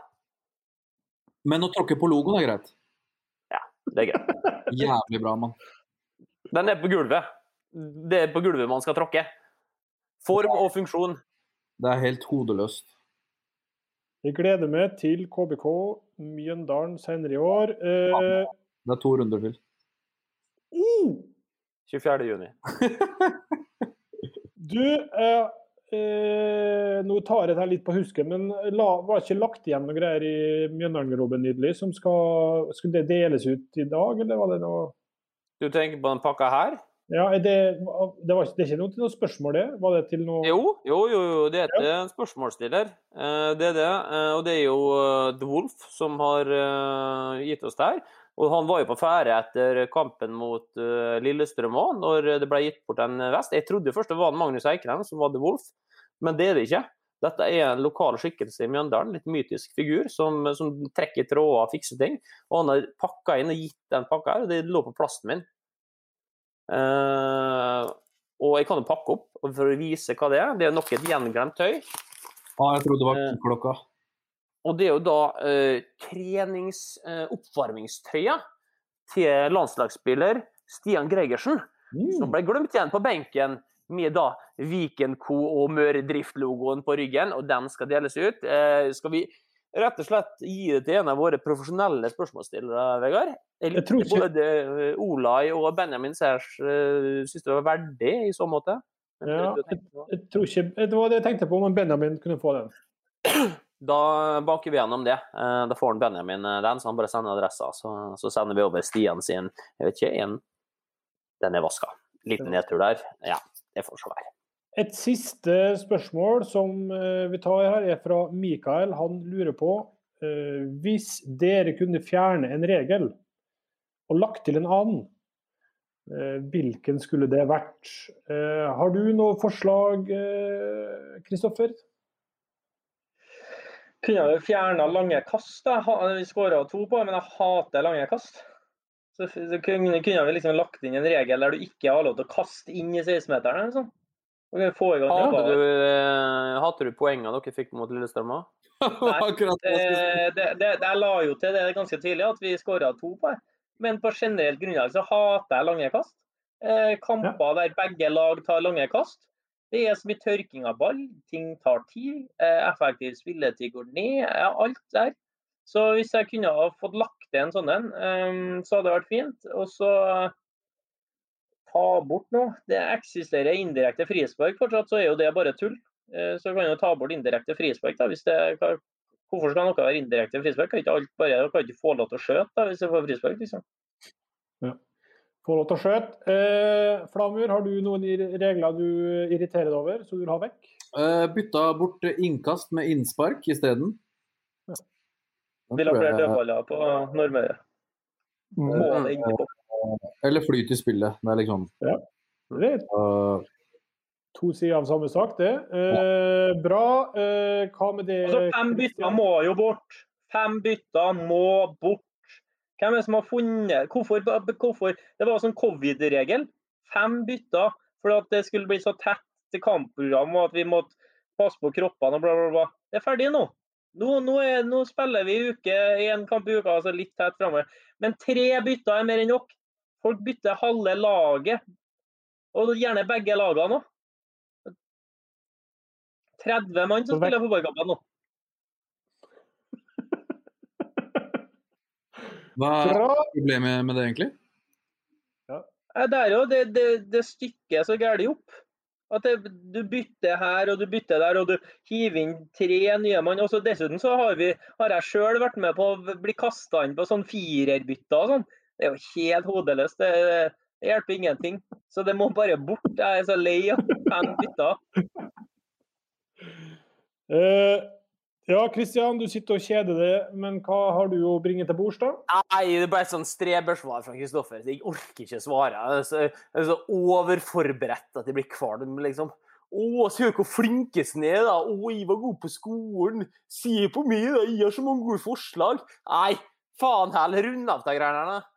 Men å tråkke på logoen er greit. Ja, Det er greit. Jævlig bra, mann. Den er på gulvet. Det er på gulvet man skal tråkke. Form og funksjon. Det er helt hodeløst. Jeg gleder meg til KBK Mjøndalen senere i år. Eh, Det er to runder til. 24. juni. du, eh, eh, nå tar jeg deg litt på husken, men la, var ikke lagt igjen noe greier i Mjøndalen-garderoben nydelig? Som skal, skulle det deles ut i dag, eller var det noe Du tenker på den pakka her? Ja, det, det, var, det er ikke noe til noe spørsmål, det? Var det til noe Jo, jo, jo, jo. det er en spørsmålsstiller. Eh, Det er det. Eh, Og det er jo eh, The Wolf som har gitt oss det her. Og han var jo på ferde etter kampen mot Lillestrøm òg, når det ble gitt bort en vest. Jeg trodde først det var Magnus Eikrem som var The Wolf, men det er det ikke. Dette er en lokal skikkelse i Mjøndalen, litt mytisk figur som, som trekker tråder og fikser ting. Og han har pakka inn og gitt den pakka her, og det lå på plassen min. Eh, og jeg kan jo pakke opp for å vise hva det er. Det er nok et gjenglemt tøy. Ah, jeg trodde det var Eh. klokka. Og det er jo da uh, trenings-oppvarmingstrøya til landslagsspiller Stian Gregersen, som ble glemt igjen på benken med da Viken Co. og Møre Drift-logoen på ryggen, og den skal deles ut. Eh, skal vi rett og slett gi det til en av våre profesjonelle spørsmålsstillere, Vegard? Jeg Jeg tror ikke- både eh, Olai og Benjamin Sæsj uh, syntes det var verdig i så måte. Ja, jeg, jeg tror ikke, Det var det jeg tenkte på, om Benjamin kunne få den. Da baker vi gjennom det. Eh, Da får han Benjamin eh, den, så han bare sender adressa. Så, så sender vi over Stian sin Jeg vet ikke, en Den er vaska. Liten nedtur der. Ja, det får så være. Et siste spørsmål som eh, vi tar her, er fra Mikael. Han lurer på eh, hvis dere kunne fjerne en regel og lagt til en annen, eh, hvilken skulle det vært? Har du noe forslag, Kristoffer? Kunne jo fjerna lange kast. Vi skåra to på, men jeg hater lange kast. Så kunne vi liksom lagt inn en regel der du ikke har lov til å kaste inn i 16-meteren. eller Hadde jobba. du, eh, hadde du poengene dere fikk mot Lillestrøm òg? Jeg. Eh, det, det, Jeg la jo til det ganske tidlig, at vi skåra to på det. Men på generelt grunnlag så hater jeg lange kast. Eh, kamper der begge lag tar lange kast. Det er så mye tørking av ball, ting tar tid. Eh, effektiv spilletid går ned. Ja, alt der. Så hvis jeg kunne ha fått lagt til en sånn en, eh, så hadde det vært fint. Og så ta bort noe. Det eksisterer indirekte frispark fortsatt, så er jo det bare tull. Eh, Så kan jo ta bort indirekte frispark. da, hvis det Hvorfor skal noe være indirekte frispark? Kan ikke alt bare, kan ikke få lov til å skjøte da, hvis det får frispark? liksom? Ja. Få lov til å skjøte. Eh, Flamur, har du noen regler du irriterer deg over, som du vil ha vekk? Eh, bytta bort innkast med innspark isteden. Ja. Vil ha flere jeg- dødballer på Nordmøre. Må det innpå. Eller flyt i spillet. Det er liksom Det er to sider av samme sak, det. Eh, bra. Eh, hva med det Altså, fem bytter må jo bort. Fem bytter må bort. Hvem er det som har funnet Hvorfor? hvorfor? Det var sånn covid-regel. Fem bytter for at det skulle bli så tett til kampprogram og at vi måtte passe på kroppene og bla, bla, bla. Det er ferdig nå. Nå, nå, er, nå spiller vi uke, én kamp i uka, altså litt tett framover. Men tre bytter er mer enn nok. Folk bytter halve laget. Og gjerne begge lagene òg. 30 mann som spiller fotballkamper nå. Hva er problemet med det, egentlig? Ja, Det er jo det, det, det stykket så galt opp. At det, du bytter her og du bytter der, og du hiver inn tre nye mann. Og så Dessuten så har, vi, har jeg sjøl vært med på å bli kasta inn på sånn firerbytter og sånn. Det er jo helt hodeløst. Det, det hjelper ingenting. Så det må bare bort. Jeg er så lei av fem bytter. Uh, ja, Kristian, du sitter og kjeder deg, men hva har du å bringe til bords, da? Nei, det ble et sånn strebersvar fra Kristoffer. Jeg orker ikke svare. Jeg er så, jeg er så overforberedt at jeg blir kvalm, liksom. Å, se hvor flinkesen er, da. Å, jeg var god på skolen. Se på meg, da. Jeg har så mange gode forslag. Nei, faen heller, rund av de greiene der.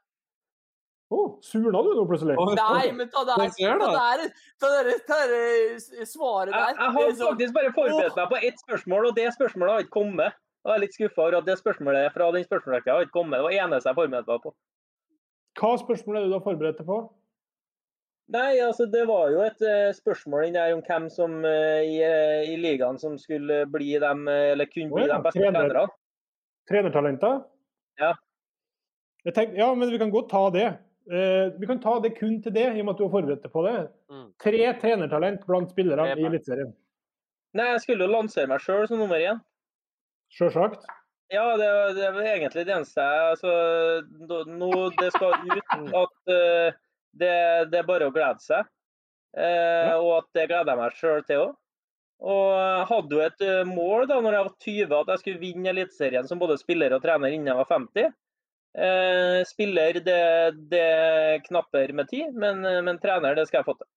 Å, surna du nå plutselig? Nei, men ta det her, ta det ta det, ta det svaret der. Jeg, jeg har sånn- faktisk bare forberedt meg på ett spørsmål, og det spørsmålet har ikke kommet. Jeg er litt skuffa over at det spørsmålet fra den spørsmålsrekka har ikke kommet. Det var eneste jeg forberedte meg på. Hva spørsmål er det du har forberedt deg på? Nei, altså det var jo et eh, spørsmål inni der om hvem som eh, i, eh, i ligaen som skulle bli dem, eller kunne bli oh, ja, de beste trener. trenerne. Trenertalenter? Ja. Jeg tenk, ja, men vi kan godt ta det. Eh, vi kan ta det kun til det, i og med at du har forberedt deg på det. Mm. Tre trenertalent blant spillerne i. Eliteserien. Nei, jeg skulle jo lansere meg sjøl som nummer én. Sjølsagt. Ja, det, det er egentlig det eneste jeg altså, nå- det skal ut at uh, det, det er bare å glede seg. Uh, Ja. Og at det gleder jeg meg sjøl til òg. Og jeg hadde jo et mål da når jeg var 20 at jeg skulle vinne Eliteserien som både spiller og trener innen jeg var 50. Eh, spiller, det, det knapper med tid, men, men trener, det skal jeg få til.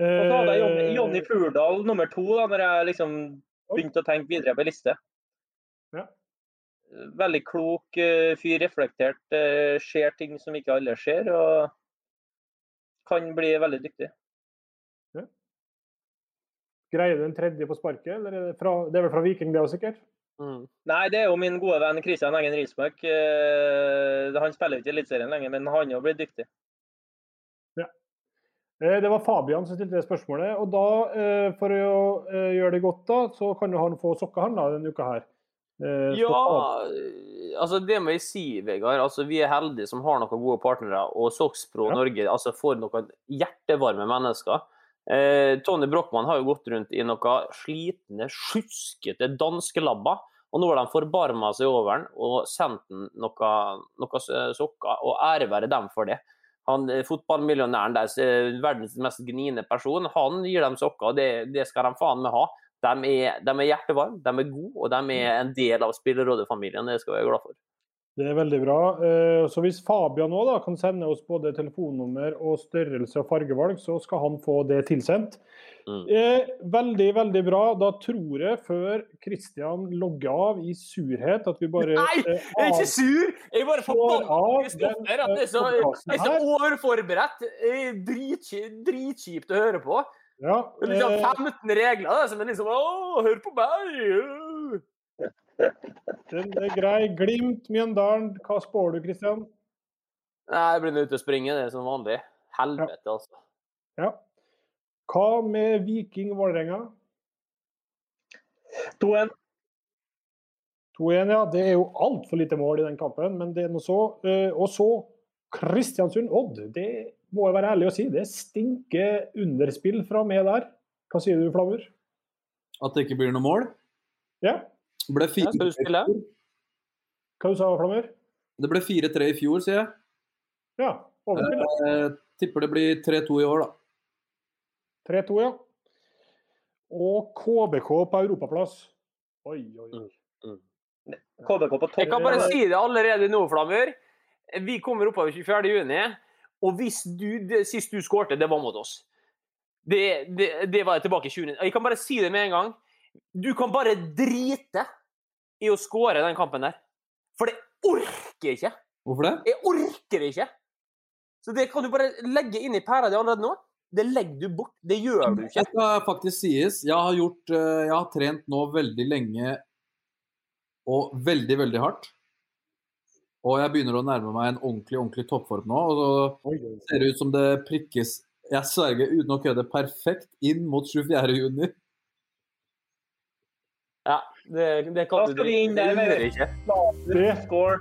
Og så hadde jeg Jonny, Eh, Furdal nummer to, da når jeg liksom begynte å tenke videre på liste. Ja. Veldig klok eh, fyr, reflektert, eh, ser ting som ikke alle ser, og kan bli veldig dyktig. Greier du en tredje på sparket, eller er det, fra, det er vel fra Viking, det òg, sikkert? Mm. Nei, det er jo min gode venn Kristian Engen Rismark. Eh, Han spiller jo ikke i Eliteserien lenger, men han er jo blitt dyktig. Ja. Det var Fabian som stilte det spørsmålet. og da, eh, For å eh, gjøre det godt, da, så kan jo han få sokker han da, denne uka her. Eh, Ja, altså det må jeg si, Vegard. Altså, vi er heldige som har noen gode partnere. Og Soxpro Ja. Norge altså, får noen hjertevarme mennesker. Eh, Tony Brochmann har jo gått rundt i noen slitne, sjuskete danskelabber. Og nå har de forbarma seg over den og sendt den noen noe sokker. Og ære være dem for det. Han eh, Fotballmillionæren deres, eh, verdens mest gniende person, han gir dem sokker. og Det, det skal de faen meg ha. De er, de er hjertevarme, de er gode, og de er en del av spillerådefamilien. Det skal vi være glad for. Det er veldig bra. Eh, Så hvis Fabian nå da kan sende oss både telefonnummer og størrelse og fargevalg, så skal han få det tilsendt. Mm. Eh, Veldig, veldig bra. Da tror jeg, før Kristian logger av i surhet, at vi bare Nei, eh, jeg er ikke sur! Jeg er bare forbanna Kristoffer. At det er så, jeg er overforberedt. Dritkjipt drit å høre på. Ja, liksom eh, 15 regler som er liksom Å, hør på meg! Den er grei. Glimt, Mjøndalen. Hva spår du, Kristian? Nei, jeg blir nødt til å springe, det er som vanlig. Helvete, altså. Ja. Hva med Viking Vålerenga? 2-1. 2-1, ja. Det er jo altfor lite mål i den kampen, men det er nå så. Eh, Og så Kristiansund-Odd. Det må jeg være ærlig å si. Det stinker underspill fra meg der. Hva sier du, Flamur? At det ikke blir noe mål? Ja, Det ble Ja, skal du spille? hva du sa du, Flamur? Det ble 4-3 i fjor, sier jeg. Ja, overspill. Jeg Eh, tipper det blir 3-2 i år, da. 3-2, ja. Og KBK på europaplass. Oi, oi, oi. KBK på Jeg kan bare si det allerede nå, Flamur. Vi kommer oppover 24. juni. Og hvis du, det, sist du skårte, det var mot oss. Det, det, det var tilbake i 20. Jeg kan bare si det med en gang. Du kan bare drite i å skåre den kampen der. For det orker jeg ikke. Hvorfor det? Jeg orker det ikke. Så det kan du bare legge inn i pæra di allerede nå. Det legger du bort. Det gjør du ikke. Det skal faktisk sies. Jeg har, gjort, eh, jeg har trent nå veldig lenge og veldig, veldig hardt. Og jeg begynner å nærme meg en ordentlig ordentlig toppform nå. og så ser det ut som det prikkes jeg sverger uten å kødde perfekt inn mot 24. juni. Ja, det, det kan Da skal vi inn der med Score.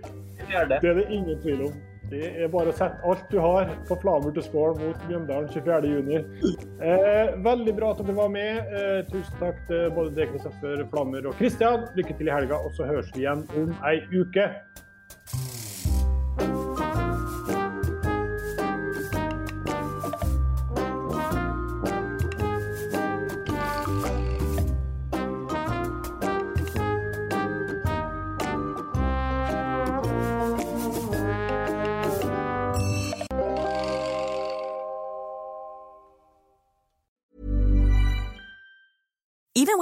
Det er det ingen tvil om. Det er bare å sette alt du har på Flamur til score mot Mjøndalen 24.6. Eh, veldig bra at dere var med. Eh, tusen takk til både deg, Kristoffer Flammer og Kristian. Lykke til i helga, og så høres vi igjen om ei uke.